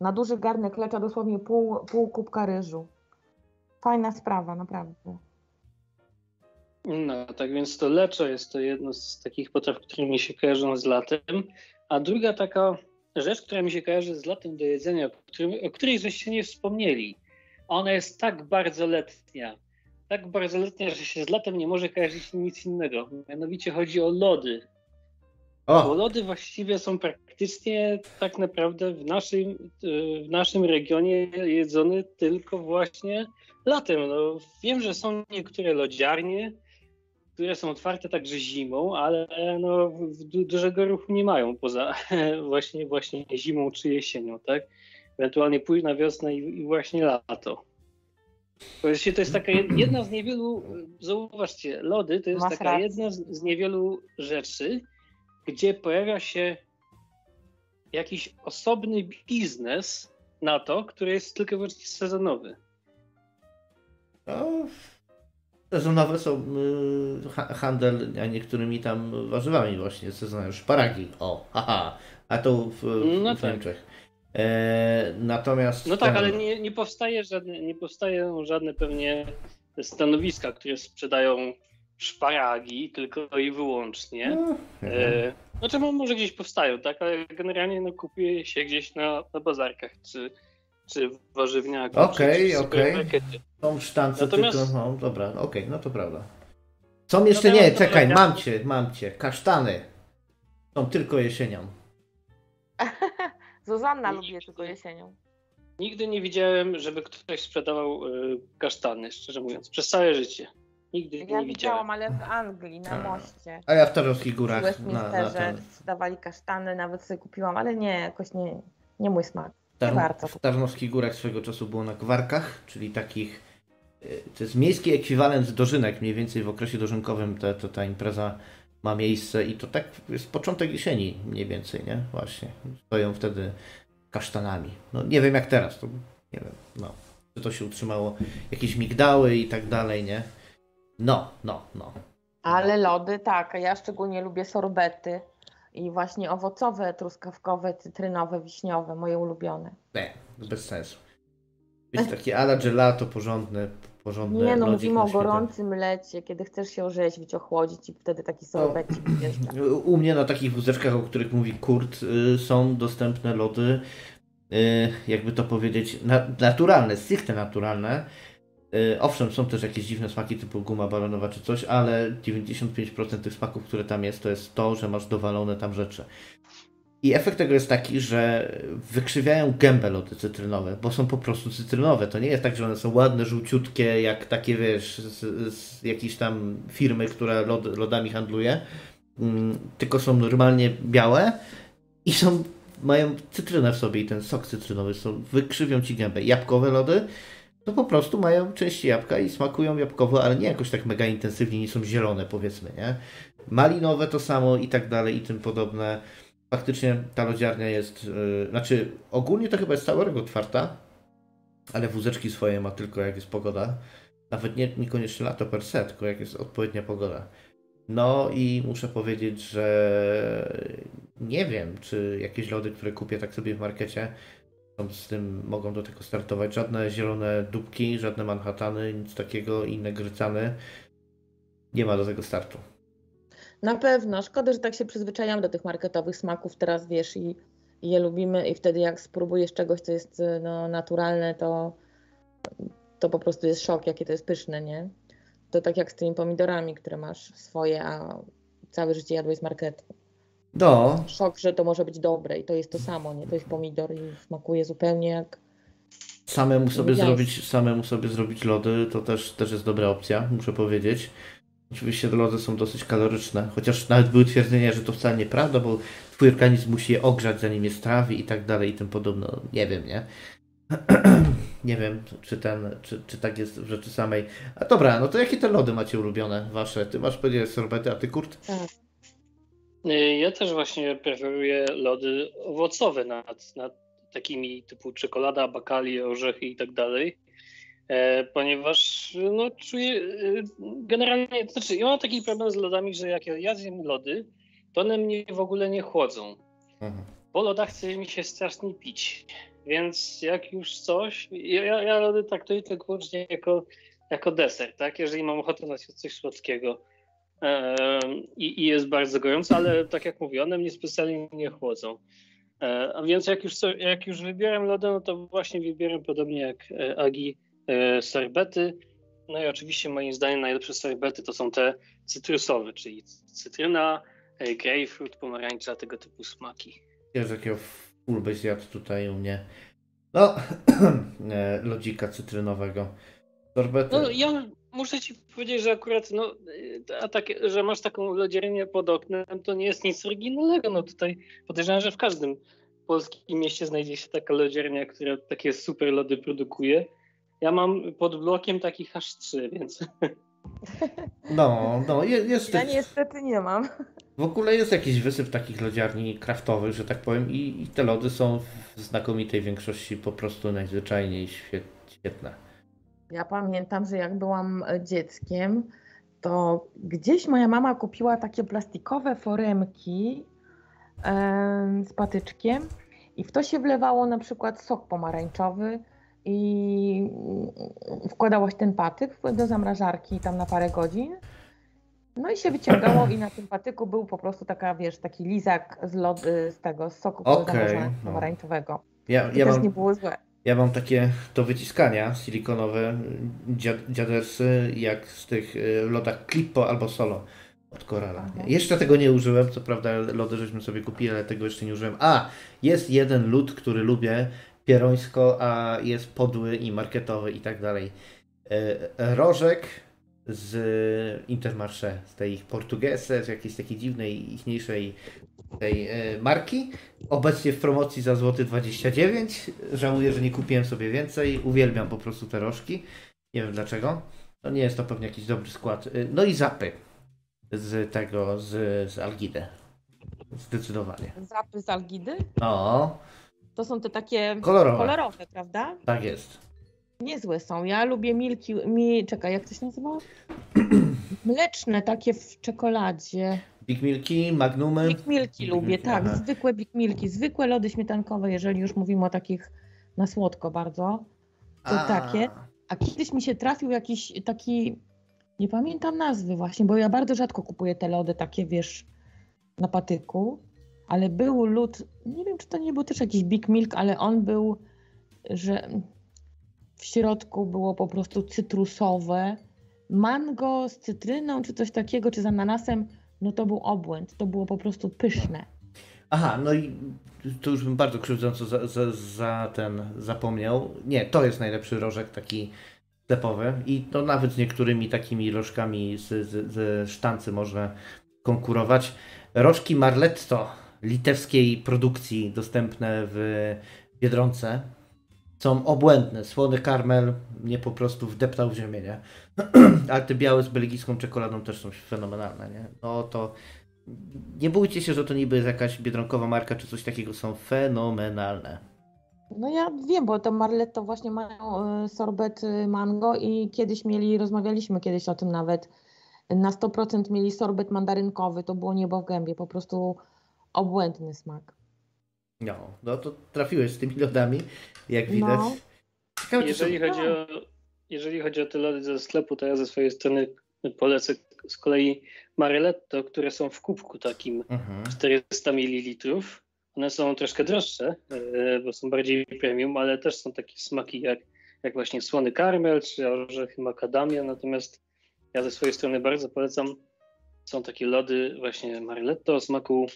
Na duży garnek lecza dosłownie pół, pół kubka ryżu. Fajna sprawa, naprawdę. No, tak więc to leczo jest to jedno z takich potraw, które mi się kojarzą z latem. A druga taka rzecz, która mi się kojarzy z latem do jedzenia, o, którym, o której żeście nie wspomnieli. Ona jest tak bardzo letnia. Tak bardzo letnia, że się z latem nie może kojarzyć nic innego. Mianowicie chodzi o lody. Bo O, lody właściwie są praktycznie tak naprawdę w naszym, e, w naszym regionie jedzone tylko właśnie latem. No, wiem, że są niektóre lodziarnie, które są otwarte także zimą, ale no, w- du- dużego ruchu nie mają poza właśnie, właśnie zimą czy jesienią, tak? Ewentualnie późna wiosna i, i właśnie lato. Właściwie to jest taka jed- jedna z niewielu, zauważcie, lody to jest Masz taka rację. jedna z, z niewielu rzeczy, gdzie pojawia się jakiś osobny biznes na to, który jest tylko i wyłącznie sezonowy. no, sezonowe są y, ha- handel a niektórymi tam warzywami właśnie, sezonowe szparagi. O, haha, a to w, w, No w tak. Niemczech. E, natomiast... No tak, ten- ale nie, nie, powstaje żadne, nie powstają żadne pewnie stanowiska, które sprzedają szparagi tylko i wyłącznie. No, E, znaczy mo- może gdzieś powstają, tak, ale generalnie no, kupuje się gdzieś na, na bazarkach czy, czy warzywniaku. Okej, czy, czy w okej. Są sztance Natomiast- tylko, no dobra, okej, no to prawda. Są jeszcze, Natomiast nie, to czekaj, mam cię, mam cię, kasztany. Są tylko jesienią. Zuzanna Nie, lubi nie, tylko nie. jesienią. Nigdy nie widziałem, żeby ktoś sprzedawał e, kasztany, szczerze mówiąc, przez całe życie. Nigdy Ja nie widziałem. widziałam, ale w Anglii, na moście. A ja w Tarnowskich W Górach na, na Westminsterze ten, sprzedawali kasztany, nawet sobie kupiłam, ale nie, jakoś nie, nie mój smak. Warto. w Tarnowskich Górach swego czasu było na gwarkach, czyli takich, y, to jest miejski ekwiwalent dożynek, mniej więcej w okresie dożynkowym to ta impreza ma miejsce i to tak jest początek jesieni mniej więcej, nie? Właśnie. Stoją wtedy kasztanami. No nie wiem jak teraz, to nie wiem, no. Czy to się utrzymało, jakieś migdały i tak dalej, nie? No, no, no. Ale lody, tak, ja szczególnie lubię sorbety i właśnie owocowe, truskawkowe, cytrynowe, wiśniowe, moje ulubione. Nie, bez sensu. Być takie ala gelato porządne, porządne Nie no, mówimy o gorącym lecie, kiedy chcesz się orzeźwić, ochłodzić i wtedy taki sorbecik wjeżdża. U mnie na takich wózeczkach, o których mówi Kurt, y, są dostępne lody, y, jakby to powiedzieć, na, naturalne, stricte naturalne. Y, Owszem, są też jakieś dziwne smaki typu guma balonowa czy coś, ale 95% tych smaków, które tam jest, to jest to, że masz dowalone tam rzeczy. I efekt tego jest taki, że wykrzywiają gębę lody cytrynowe, bo są po prostu cytrynowe. To nie jest tak, że one są ładne, żółciutkie, jak takie, wiesz, z, z jakiejś tam firmy, która lod, lodami handluje, mm, tylko są normalnie białe i są, mają cytrynę w sobie i ten sok cytrynowy są, wykrzywią ci gębę. Jabłkowe lody to po prostu mają części jabłka i smakują jabłkowo, ale nie jakoś tak mega intensywnie, nie są zielone powiedzmy, nie? Malinowe to samo i tak dalej i tym podobne. Faktycznie ta lodziarnia jest, yy, znaczy ogólnie to chyba jest całego otwarta, ale wózeczki swoje ma tylko jak jest pogoda. Nawet nie, niekoniecznie lato per se, tylko jak jest odpowiednia pogoda. No i muszę powiedzieć, że nie wiem, czy jakieś lody, które kupię tak sobie w markecie, z tym mogą do tego startować. Żadne zielone dupki, żadne Manhattany, nic takiego, inne grycany. Nie ma do tego startu. Na pewno, szkoda, że tak się przyzwyczajamy do tych marketowych smaków teraz, wiesz, i, i je lubimy i wtedy jak spróbujesz czegoś, co jest no, naturalne, to, to po prostu jest szok, jakie to jest pyszne, nie? To tak jak z tymi pomidorami, które masz swoje, a całe życie jadłeś z marketu. No, Szok, że to może być dobre i to jest to samo, nie? To jest pomidor i smakuje zupełnie jak... samemu sobie zrobić, samemu sobie zrobić lody to też, też jest dobra opcja, muszę powiedzieć. Oczywiście lody są dosyć kaloryczne, chociaż nawet były twierdzenia, że to wcale nieprawda, bo twój organizm musi je ogrzać zanim je strawi i tak dalej i tym podobne. Nie wiem, nie? Nie wiem, czy ten, czy, czy tak jest w rzeczy samej. A dobra, no to jakie te lody macie ulubione wasze? Ty masz powiedzieć sorbety, a ty kurt? Y, Ja też właśnie preferuję lody owocowe nad, nad takimi typu czekolada, bakali, orzechy i tak dalej. E, Ponieważ no, czuję y, generalnie, to znaczy ja mam taki problem z lodami, że jak ja zjem lody, to one mnie w ogóle nie chłodzą. Mhm. Po lodach chce mi się strasznie pić. Więc jak już coś, ja, ja ja lody traktuję tylko wyłącznie jako, jako deser, tak? Jeżeli mam ochotę na coś słodkiego. I, I jest bardzo gorąco, ale tak jak mówię, one mnie specjalnie nie chłodzą. A więc jak już, jak już wybieram lody, no to właśnie wybieram podobnie jak e, Agi e, sorbety. No i oczywiście moim zdaniem najlepsze sorbety to są te cytrusowe, czyli cytryna, e, grapefruit, pomarańcza, tego typu smaki. Wiesz, jakiego full byś zjadł tutaj u mnie. No, lodzika cytrynowego. Sorbety. No ja muszę ci powiedzieć, że akurat no, y, a tak, że masz taką lodziarnię pod oknem, to nie jest nic oryginalnego. No tutaj podejrzewam, że w każdym polskim mieście znajdzie się taka lodziarnia, która takie super lody produkuje. Ja mam pod blokiem takich aż trzy, więc No, no, je- jest Ja niestety nie mam. w ogóle jest jakiś wysyp takich lodziarni kraftowych, że tak powiem, i, i te lody są w znakomitej większości po prostu najzwyczajniej świet, świetne. Ja pamiętam, że jak byłam e, dzieckiem, to gdzieś moja mama kupiła takie plastikowe foremki em, z patyczkiem i w to się wlewało na przykład sok pomarańczowy i mm, wkładało się ten patyk do zamrażarki tam na parę godzin. No i się wyciągało i na tym patyku był po prostu taka, wiesz, taki lizak z, lod, z tego, z soku zamrażanego no. pomarańczowego. Ja, To ja mam, nie było złe. Ja mam takie do wyciskania silikonowe dziad, dziadersy, jak z tych y, lodach Clippo albo Solo od Corala. Aha. Jeszcze tego nie użyłem, co prawda lody żeśmy sobie kupili, ale tego jeszcze nie użyłem. A, jest jeden lód, który lubię, pierońsko, a jest podły i marketowy i tak dalej. E, Rożek z Intermarché, z tej ich Portugesy, z jakiejś takiej dziwnej, ichniejszej tej e, marki. Obecnie w promocji za złoty 29. Żałuję, że nie kupiłem sobie więcej. Uwielbiam po prostu te rożki. Nie wiem dlaczego. No nie jest to pewnie jakiś dobry skład. Y, No i zapy z tego, z, z Algidy. Zdecydowanie. Zapy z algidy? No, To są te takie kolorowe. kolorowe, prawda? Tak jest. Niezłe są. Ja lubię milki, mi, czekaj, jak to się nazywa? Mleczne, takie w czekoladzie. Big Milki, Magnumy. Big milki Big lubię, tak, aha. zwykłe big milki, zwykłe lody śmietankowe, jeżeli już mówimy o takich na słodko bardzo. To takie. A kiedyś mi się trafił jakiś taki, nie pamiętam nazwy właśnie, bo ja bardzo rzadko kupuję te lody takie, wiesz, na patyku, ale był lód, nie wiem, czy to nie był też jakiś Big Milk, ale on był, że w środku było po prostu cytrusowe, mango z cytryną, czy coś takiego, czy z ananasem, no to był obłęd, to było po prostu pyszne. Aha, no i tu już bym bardzo krzywdząco za, za, za ten zapomniał. Nie, to jest najlepszy rożek taki sklepowy i to nawet z niektórymi takimi rożkami z, z, z sztancy można konkurować. Rożki Marletto litewskiej produkcji dostępne w Biedronce są obłędne. Słony karmel mnie po prostu wdeptał w ziemię, nie? Ale te białe z belgijską czekoladą też są fenomenalne, nie? No to nie bójcie się, że to niby jest jakaś biedronkowa marka czy coś takiego, są fenomenalne. No ja wiem, bo to Marletto właśnie mają e, sorbet e, mango i kiedyś mieli, rozmawialiśmy kiedyś o tym nawet, na 100% mieli sorbet mandarynkowy, to było niebo w gębie, po prostu obłędny smak. No, no to trafiłeś z tymi lodami, jak widać. No. Ciekawe, Jeżeli są... chodzi, o, jeżeli chodzi o te lody ze sklepu, to ja ze swojej strony polecę z kolei Mareletto, które są w kubku takim Mhm. 400 ml. One są troszkę droższe, e, bo są bardziej premium, ale też są takie smaki jak, jak właśnie słony karmel czy orzechy macadamia. Natomiast ja ze swojej strony bardzo polecam. Są takie lody właśnie Mareletto o smaku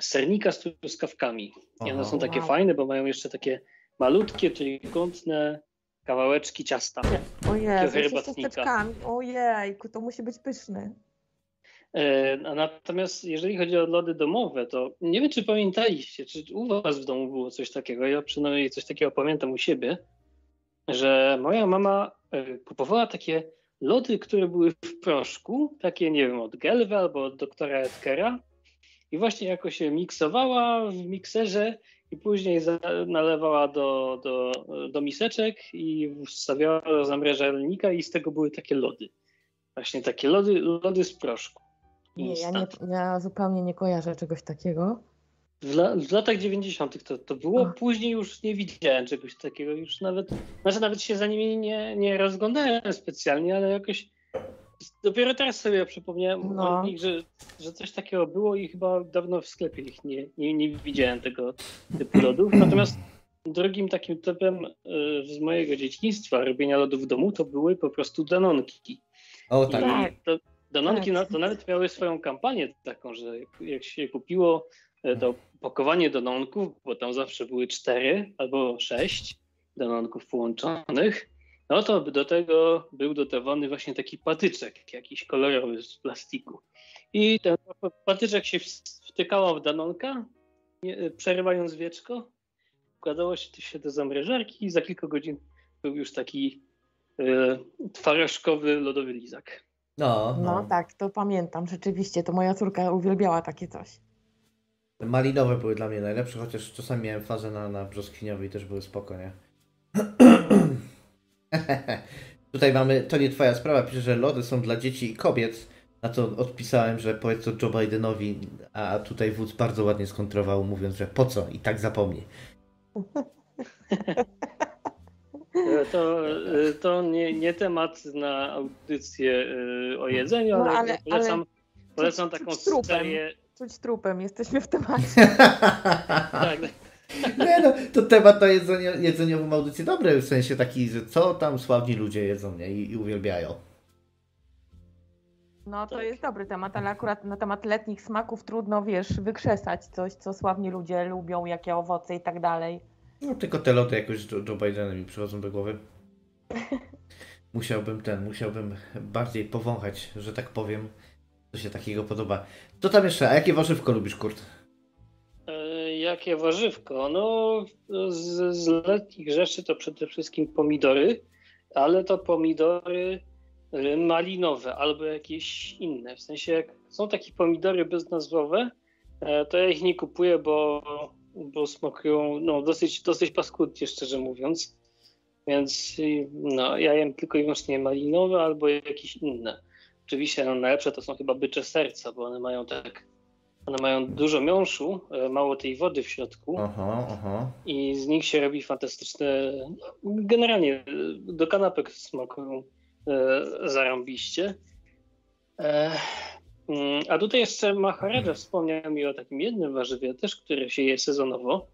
sernika z truskawkami. I one są takie Wow. fajne, bo mają jeszcze takie malutkie, trójkątne kawałeczki ciasta. O Jezu, jeszcze z herbatnika. ciasteczkami, ojejku, to musi być pyszny. E, natomiast jeżeli chodzi o lody domowe, to nie wiem, czy pamiętaliście, czy u was w domu było coś takiego. Ja przynajmniej coś takiego pamiętam u siebie, że moja mama e, kupowała takie lody, które były w proszku, takie nie wiem, od Gelwy albo od doktora Edkera. I właśnie jako się miksowała w mikserze i później nalewała do, do, do miseczek i wstawiała do zamrażalnika i z tego były takie lody. Właśnie takie lody, lody z proszku. Nie, ja, nie, ja zupełnie nie kojarzę czegoś takiego. W, la, w latach 90. To, to było, A. później już nie widziałem czegoś takiego. Już nawet, znaczy nawet się za nimi nie, nie rozglądałem specjalnie, ale jakoś dopiero teraz sobie przypomniałem no. o nich, że, że coś takiego było i chyba dawno w sklepie ich nie, nie, nie widziałem tego typu lodów. Natomiast drugim takim typem y, z mojego dzieciństwa robienia lodów w domu to były po prostu danonki. O tak. To, danonki tak. to nawet miały swoją kampanię taką, że jak się kupiło e, to pakowanie danonków, bo tam zawsze były cztery albo sześć danonków połączonych, no to do tego był dotowany właśnie taki patyczek, jakiś kolorowy z plastiku. I ten patyczek się wtykało w danonka, przerywając wieczko, wkładało się do zamrażarki i za kilka godzin był już taki y, twarożkowy lodowy lizak. No, no. no tak, to pamiętam. Rzeczywiście, to moja córka uwielbiała takie coś. Malinowe były dla mnie najlepsze, chociaż czasami miałem fazę na, na brzoskwiniowej też były spoko, nie? Tutaj mamy, to nie twoja sprawa, pisze, że lody są dla dzieci i kobiet. Na to odpisałem, że powiedz to Joe Bidenowi, a tutaj wódz bardzo ładnie skontrował, mówiąc, że po co i tak zapomni. To, to nie, nie temat na audycję y, o jedzeniu, no, ale, ale, polecam, ale polecam taką serię. Czuć trupem, jesteśmy w temacie. tak. Nie no, to temat na jedzenie, jedzeniową audycję dobry, w sensie taki, że co tam sławni ludzie jedzą nie? I, i uwielbiają. No to jest dobry temat, ale akurat na temat letnich smaków trudno, wiesz, wykrzesać coś, co sławni ludzie lubią, jakie owoce i tak dalej. No tylko te loty jakoś Joe, Joe Bidena mi przychodzą do głowy. Musiałbym ten, musiałbym bardziej powąchać, że tak powiem, co się takiego podoba. Co tam jeszcze? A jakie warzywko lubisz, Kurt? Jakie warzywko? No, z, z letnich rzeczy to przede wszystkim pomidory, ale to pomidory e, malinowe albo jakieś inne. W sensie, jak są takie pomidory beznazwowe, e, to ja ich nie kupuję, bo bo smakują no, dosyć, dosyć paskudnie, szczerze mówiąc. Więc no, ja jem tylko i wyłącznie malinowe albo jakieś inne. Oczywiście no, najlepsze to są chyba bycze serca, bo one mają tak, one mają dużo miąższu, e, mało tej wody w środku aha, aha. i z nich się robi fantastyczne, generalnie e, do kanapek smakują e, zarąbiście. E, Mm, a tutaj jeszcze Maharadża wspomniał mi o takim jednym warzywie też, które się je sezonowo.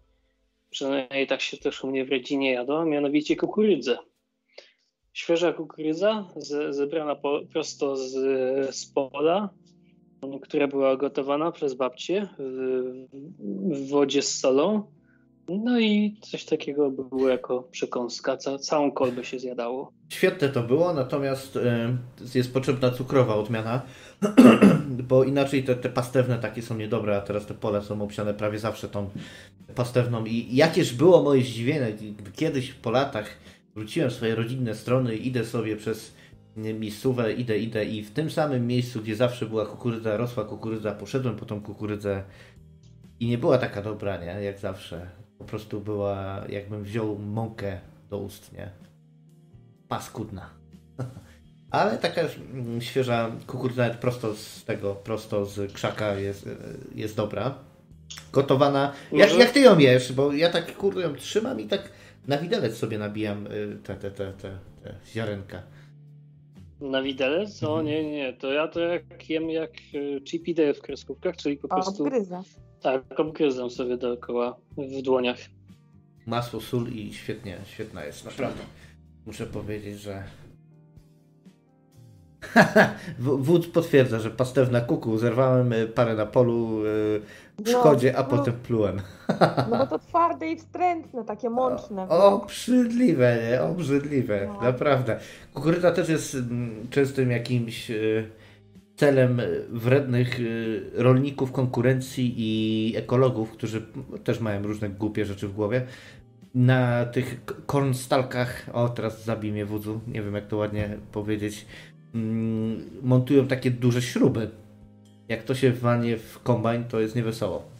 Przynajmniej tak się też u mnie w rodzinie jadło, a mianowicie kukurydzę. Świeża kukurydza zebrana po, prosto z, z pola, która była gotowana przez babcię w, wodzie z solą. No i coś takiego było jako przekąska. Ca, całą kolbę się zjadało. Świetne to było, natomiast y, jest potrzebna cukrowa odmiana, bo inaczej te, te pastewne takie są niedobre, a teraz te pole są obsiane prawie zawsze tą pastewną. I jakież było moje zdziwienie, kiedyś po latach wróciłem w swoje rodzinne strony, idę sobie przez miejscówę, idę, idę i w tym samym miejscu, gdzie zawsze była kukurydza, rosła kukurydza, poszedłem po tą kukurydzę i nie była taka dobra, nie? Jak zawsze. Po prostu była, jakbym wziął mąkę do ust, nie? Paskudna. Ale taka mm, świeża kukurydza nawet prosto z tego, prosto z krzaka jest, jest dobra. Gotowana. Jak, jak ty ją jesz? Bo ja tak kurde ją trzymam i tak na widelec sobie nabijam y, te, te, te, te, te ziarenka. Na widelec? O mhm. nie, nie. To ja to jak jem jak y, chippy day w kreskówkach, czyli po prostu... Obgryza. Tak, obgryzam sobie dookoła w dłoniach. Masło, sól i świetnie, świetna jest, naprawdę. Muszę powiedzieć, że Wódz potwierdza, że pastewna kuku. Zerwałem y, parę na polu w no, szkodzie, a no, potem plułem. no bo to twarde i wstrętne, takie mączne. O, obrzydliwe, nie? Obrzydliwe, no. naprawdę. Kukurydza też jest mm, częstym jakimś y, celem wrednych y, rolników, konkurencji i ekologów, którzy też mają różne głupie rzeczy w głowie, na tych kornstalkach, o teraz zabij mnie wódzu, nie wiem jak to ładnie powiedzieć, mm, montują takie duże śruby. Jak to się walnie w kombajn, to jest niewesoło.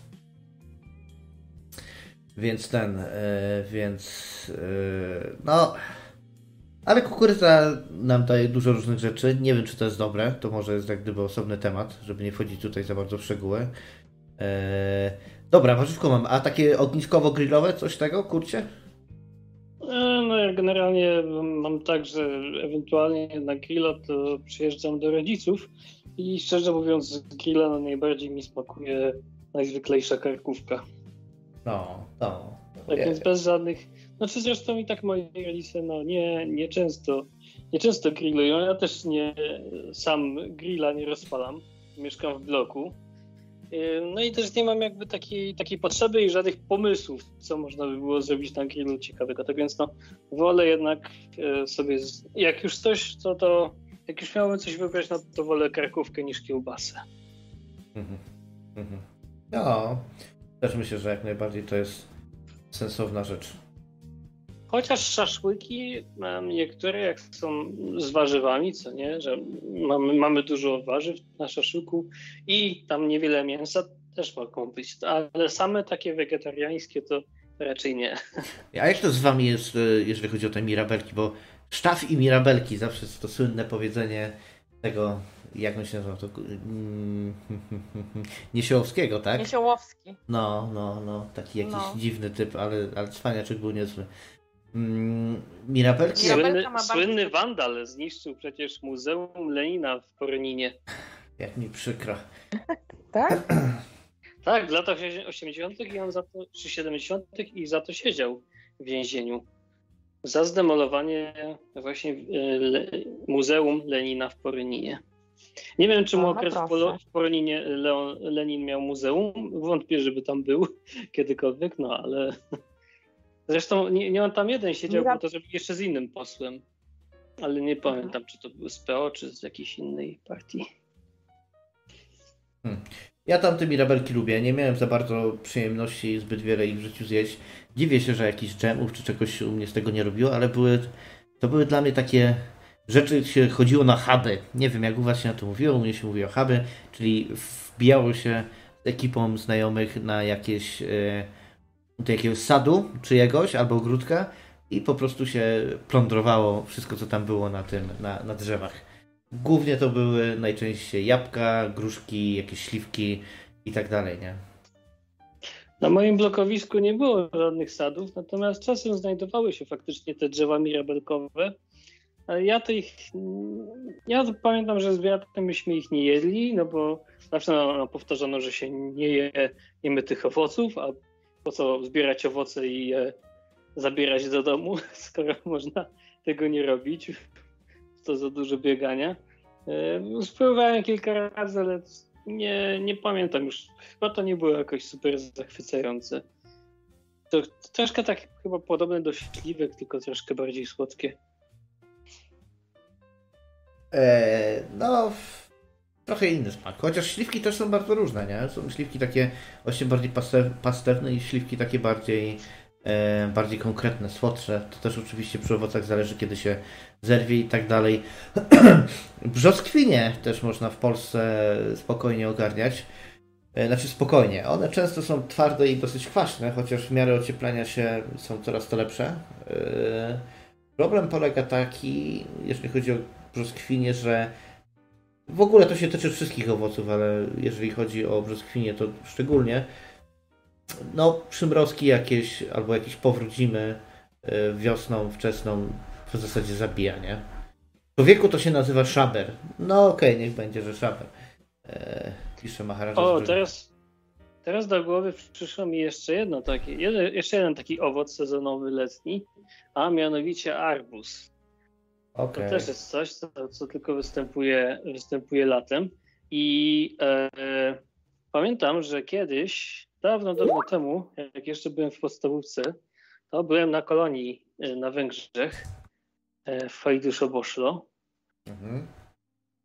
Więc ten, e, więc e, no, ale kukurydza nam daje dużo różnych rzeczy. Nie wiem, czy to jest dobre. To może jest jak gdyby osobny temat, żeby nie wchodzić tutaj za bardzo w szczegóły. E, dobra, warzywko mam. A takie ogniskowo-grillowe, coś tego, kurcie? No ja generalnie mam tak, że ewentualnie na grilla to przyjeżdżam do rodziców i szczerze mówiąc z grilla no najbardziej mi smakuje najzwyklejsza karkówka. No, no. Tak więc bez żadnych. Znaczy zresztą i tak moi rodzice no nie, nie często nie często grillują. Ja też nie sam grilla nie rozpalam. Mieszkam w bloku. No i też nie mam jakby takiej, takiej potrzeby i żadnych pomysłów, co można by było zrobić na grillu ciekawego. Tak więc no, wolę jednak y, sobie, jak już coś, to to, jak już miałbym coś wybrać, no to wolę karkówkę niż kiełbasę. Mhm. Mhm. No, też myślę, że jak najbardziej to jest sensowna rzecz. Chociaż szaszłyki mam niektóre, jak są z warzywami, co nie, że mamy, mamy dużo warzyw na szaszłyku i tam niewiele mięsa też mogą być, ale same takie wegetariańskie to raczej nie. A jak to z wami jest, e, jeżeli chodzi o te mirabelki, bo sztaf i mirabelki, zawsze jest to słynne powiedzenie tego jak on się nazywa? To, mm, Niesiołowskiego, tak? Niesiołowski. No, no, no. Taki jakiś no. dziwny typ, ale, ale cwaniaczek był niezły. Mm, Mirabelki... Słynny, słynny wandal zniszczył przecież Muzeum Lenina w Porninie. Jak mi przykro. tak? tak, w latach 80. i on za to, czy 70. i za to siedział w więzieniu. Za zdemolowanie właśnie e, Muzeum Lenina w Poryninie. Nie wiem, czy mu okres w Poroninie Leon, Lenin miał muzeum. Wątpię, żeby tam był kiedykolwiek, no ale. Zresztą nie, nie on tam jeden siedział, bo to zrobił jeszcze z innym posłem. Ale nie pamiętam, czy to był z PO, czy z jakiejś innej partii. Hmm. Ja tam te mirabelki lubię. Nie miałem za bardzo przyjemności zbyt wiele ich w życiu zjeść. Dziwię się, że jakiś dżemów czy czegoś u mnie z tego nie robiło, ale były, to były dla mnie takie rzeczy się chodziło na huby. Nie wiem, jak u Was się na to mówiło, u mnie się mówi o huby, czyli wbijało się z ekipą znajomych na jakieś e, do jakiegoś sadu czyjegoś albo ogródka i po prostu się plądrowało wszystko, co tam było na tym, na, na drzewach. Głównie to były najczęściej jabłka, gruszki, jakieś śliwki i tak dalej, nie? Na moim blokowisku nie było żadnych sadów, natomiast czasem znajdowały się faktycznie te drzewa mirabelkowe, ja to ich. Ja pamiętam, że z bratem myśmy ich nie jedli, no bo zawsze no, powtarzano, że się nie je, jemy tych owoców, a po co zbierać owoce i je zabierać do domu, skoro można tego nie robić. To za dużo biegania. E, spróbowałem kilka razy, ale nie, nie pamiętam już. Chyba to nie było jakoś super zachwycające. To troszkę tak chyba podobne do śliwek, tylko troszkę bardziej słodkie. E, no, trochę inny smak. Chociaż śliwki też są bardzo różne, nie? Są śliwki takie właśnie bardziej pastewne i śliwki takie bardziej, bardziej konkretne, słodsze. To też oczywiście przy owocach zależy, kiedy się zerwie i tak dalej. Brzoskwinie też można w Polsce spokojnie ogarniać. E, znaczy spokojnie. One często są twarde i dosyć kwaśne, chociaż w miarę ocieplenia się są coraz to lepsze. E, problem polega taki, jeżeli chodzi o brzoskwinie, że w ogóle to się tyczy wszystkich owoców, ale jeżeli chodzi o brzoskwinie, to szczególnie no przymrozki jakieś albo jakieś powrócimy e, wiosną, wczesną w zasadzie zabija, nie? W wieku to się nazywa szaber. No okej, okay, niech będzie, że szaber. Eee, pisze Maharaja. O, teraz, teraz do głowy przyszło mi jeszcze jedno taki, jeden, jeszcze jeden taki owoc sezonowy letni, a mianowicie arbuz. Okay. To też jest coś, co, co, tylko występuje, występuje latem. I e, pamiętam, że kiedyś, dawno, dawno temu, jak jeszcze byłem w podstawówce, to byłem na kolonii e, na Węgrzech, e, w Fajdusz-Oboszlo. Mhm.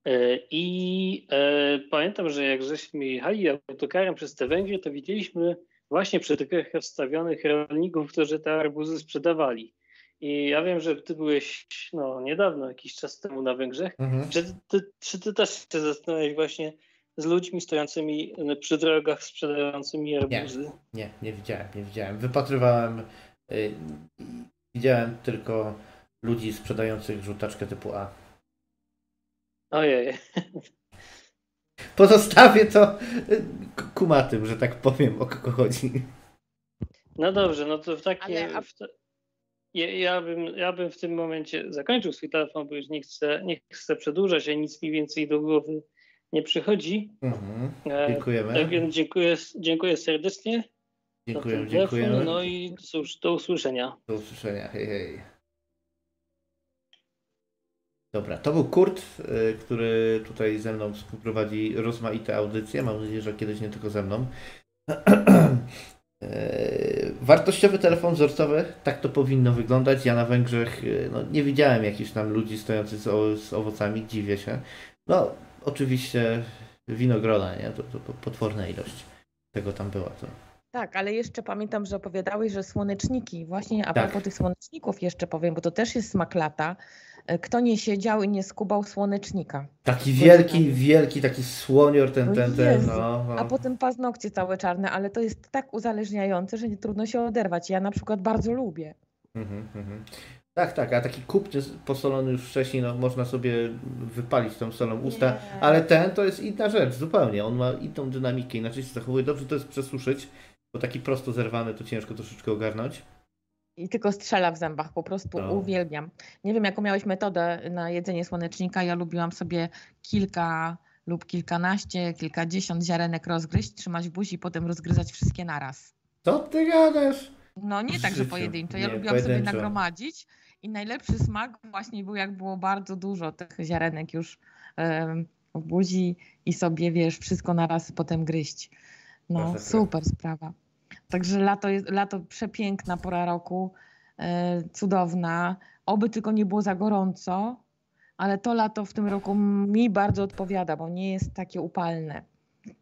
E, I e, pamiętam, że jak żeśmy jechali autokarem przez te Węgry, to widzieliśmy właśnie przy tych rozstawionych rolników, którzy te arbuzy sprzedawali. I ja wiem, że ty byłeś no, niedawno, jakiś czas temu na Węgrzech. Mhm. Czy, ty, czy ty też się zastanawiałeś właśnie z ludźmi stojącymi przy drogach, sprzedającymi arbuzy? Nie, nie, nie widziałem, nie widziałem. Wypatrywałem, yy, widziałem tylko ludzi sprzedających żółtaczkę typu A. Ojej. Pozostawię to y, kumatym, że tak powiem, o kogo chodzi. No dobrze, no to w takim... Ale, w te... ja, ja, bym, ja bym w tym momencie zakończył swój telefon, bo już nie chcę, nie chcę przedłużać, a nic mi więcej do głowy nie przychodzi. Mhm. E, dziękujemy. Tak więc dziękuję, dziękuję serdecznie. Dziękuję, dziękuję. No i cóż, do usłyszenia. Do usłyszenia, hej, hej. Dobra, to był Kurt, y, który tutaj ze mną współprowadzi rozmaite audycje. Mam nadzieję, że kiedyś nie tylko ze mną. Y, wartościowy telefon wzorcowy, tak to powinno wyglądać. Ja na Węgrzech y, no, nie widziałem jakichś tam ludzi stojących z, z owocami, dziwię się. No, oczywiście winogrona, nie? To, to, potworna ilość tego tam była. To. Tak, ale jeszcze pamiętam, że opowiadałeś, że słoneczniki, właśnie a tak. propos tych słoneczników jeszcze powiem, bo to też jest smak lata, E, kto nie siedział i nie skubał słonecznika. Taki wielki, wielki, taki słonior ten, ten, ten. No, no. A potem paznokcie całe czarne, ale to jest tak uzależniające, że nie trudno się oderwać. Ja na przykład bardzo lubię. Mhm, mhm. Tak, tak, a taki kupny posolony już wcześniej, no można sobie wypalić tą solą usta, nie. ale ten to jest inna rzecz, zupełnie. On ma inną dynamikę, inaczej się zachowuje. Dobrze to jest przesuszyć, bo taki prosto zerwany to ciężko troszeczkę ogarnąć i tylko strzela w zębach, po prostu no. uwielbiam. Nie wiem, jaką miałeś metodę na jedzenie słonecznika. Ja lubiłam sobie kilka lub kilkanaście, kilkadziesiąt ziarenek rozgryźć, trzymać w buzi i potem rozgryzać wszystkie naraz. Co ty gadasz? No nie tak, że pojedynczo. Ja nie, lubiłam pojedynczo. sobie nagromadzić i najlepszy smak właśnie był, jak było bardzo dużo tych ziarenek już w buzi i sobie, wiesz, wszystko naraz potem gryźć. No, super sprawa. Także lato, jest, lato przepiękna pora roku, e, cudowna. Oby tylko nie było za gorąco, ale to lato w tym roku mi bardzo odpowiada, bo nie jest takie upalne.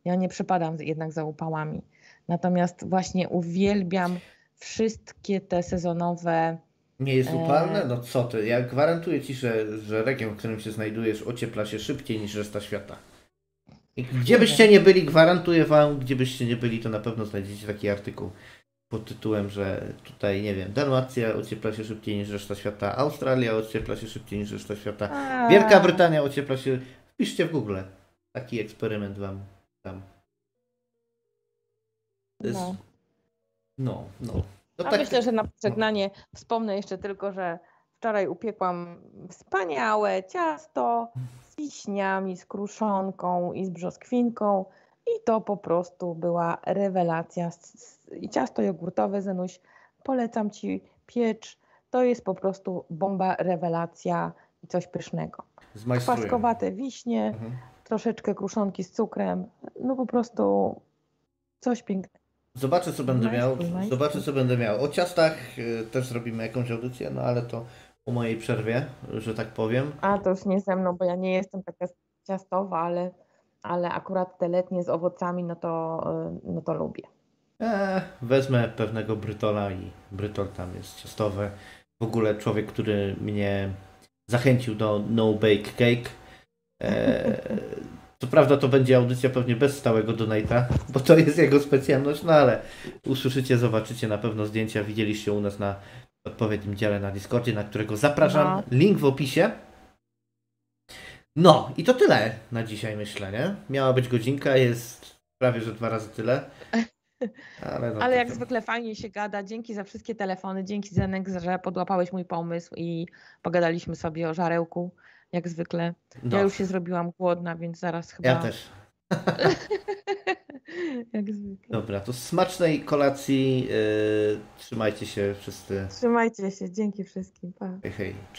Ja nie przepadam jednak za upałami. Natomiast właśnie uwielbiam wszystkie te sezonowe. Nie jest upalne? No co ty? Ja gwarantuję ci, że, że region, w którym się znajdujesz, ociepla się szybciej niż reszta świata. Gdzie byście nie byli, gwarantuję wam, gdzie byście nie byli, to na pewno znajdziecie taki artykuł pod tytułem, że tutaj, nie wiem, Dalmacja ociepla się szybciej niż reszta świata, Australia ociepla się szybciej niż reszta świata, Wielka Brytania ociepla się... Wpiszcie w Google. Taki eksperyment wam tam. No. No, no. No A tak... myślę, że na pożegnanie wspomnę jeszcze tylko, że wczoraj upiekłam wspaniałe ciasto wiśniami, z kruszonką i z brzoskwinką i to po prostu była rewelacja. I ciasto jogurtowe, Zenuś, polecam Ci piecz. To jest po prostu bomba, rewelacja i coś pysznego. Kwaskowate wiśnie, mhm. troszeczkę kruszonki z cukrem, no po prostu coś pięknego. Zobaczę, co będę miał. Zobaczę, co będę miał. O ciastach y, też zrobimy jakąś audycję, no ale to po mojej przerwie, że tak powiem. A to już nie ze mną, bo ja nie jestem taka ciastowa, ale, ale akurat te letnie z owocami, no to, y, no to lubię. E, wezmę pewnego brytola i brytol tam jest ciastowy. W ogóle człowiek, który mnie zachęcił do No Bake Cake. E, co prawda to będzie audycja pewnie bez stałego donata, bo to jest jego specjalność, no ale usłyszycie, zobaczycie na pewno zdjęcia. Widzieliście u nas na odpowiednim dziale na Discordzie, na którego zapraszam. No. Link w opisie. No i to tyle na dzisiaj myślę, nie? Miała być godzinka, jest prawie że dwa razy tyle. Ale, no Ale jak zwykle fajnie się gada. Dzięki za wszystkie telefony, dzięki Zenek, że podłapałeś mój pomysł i pogadaliśmy sobie o żarełku, jak zwykle. No. Ja już się zrobiłam głodna, więc zaraz chyba... Ja też. Jak zwykle. Dobra, to smacznej kolacji. Yy, trzymajcie się wszyscy. Trzymajcie się, dzięki wszystkim. Pa. Hej, hej.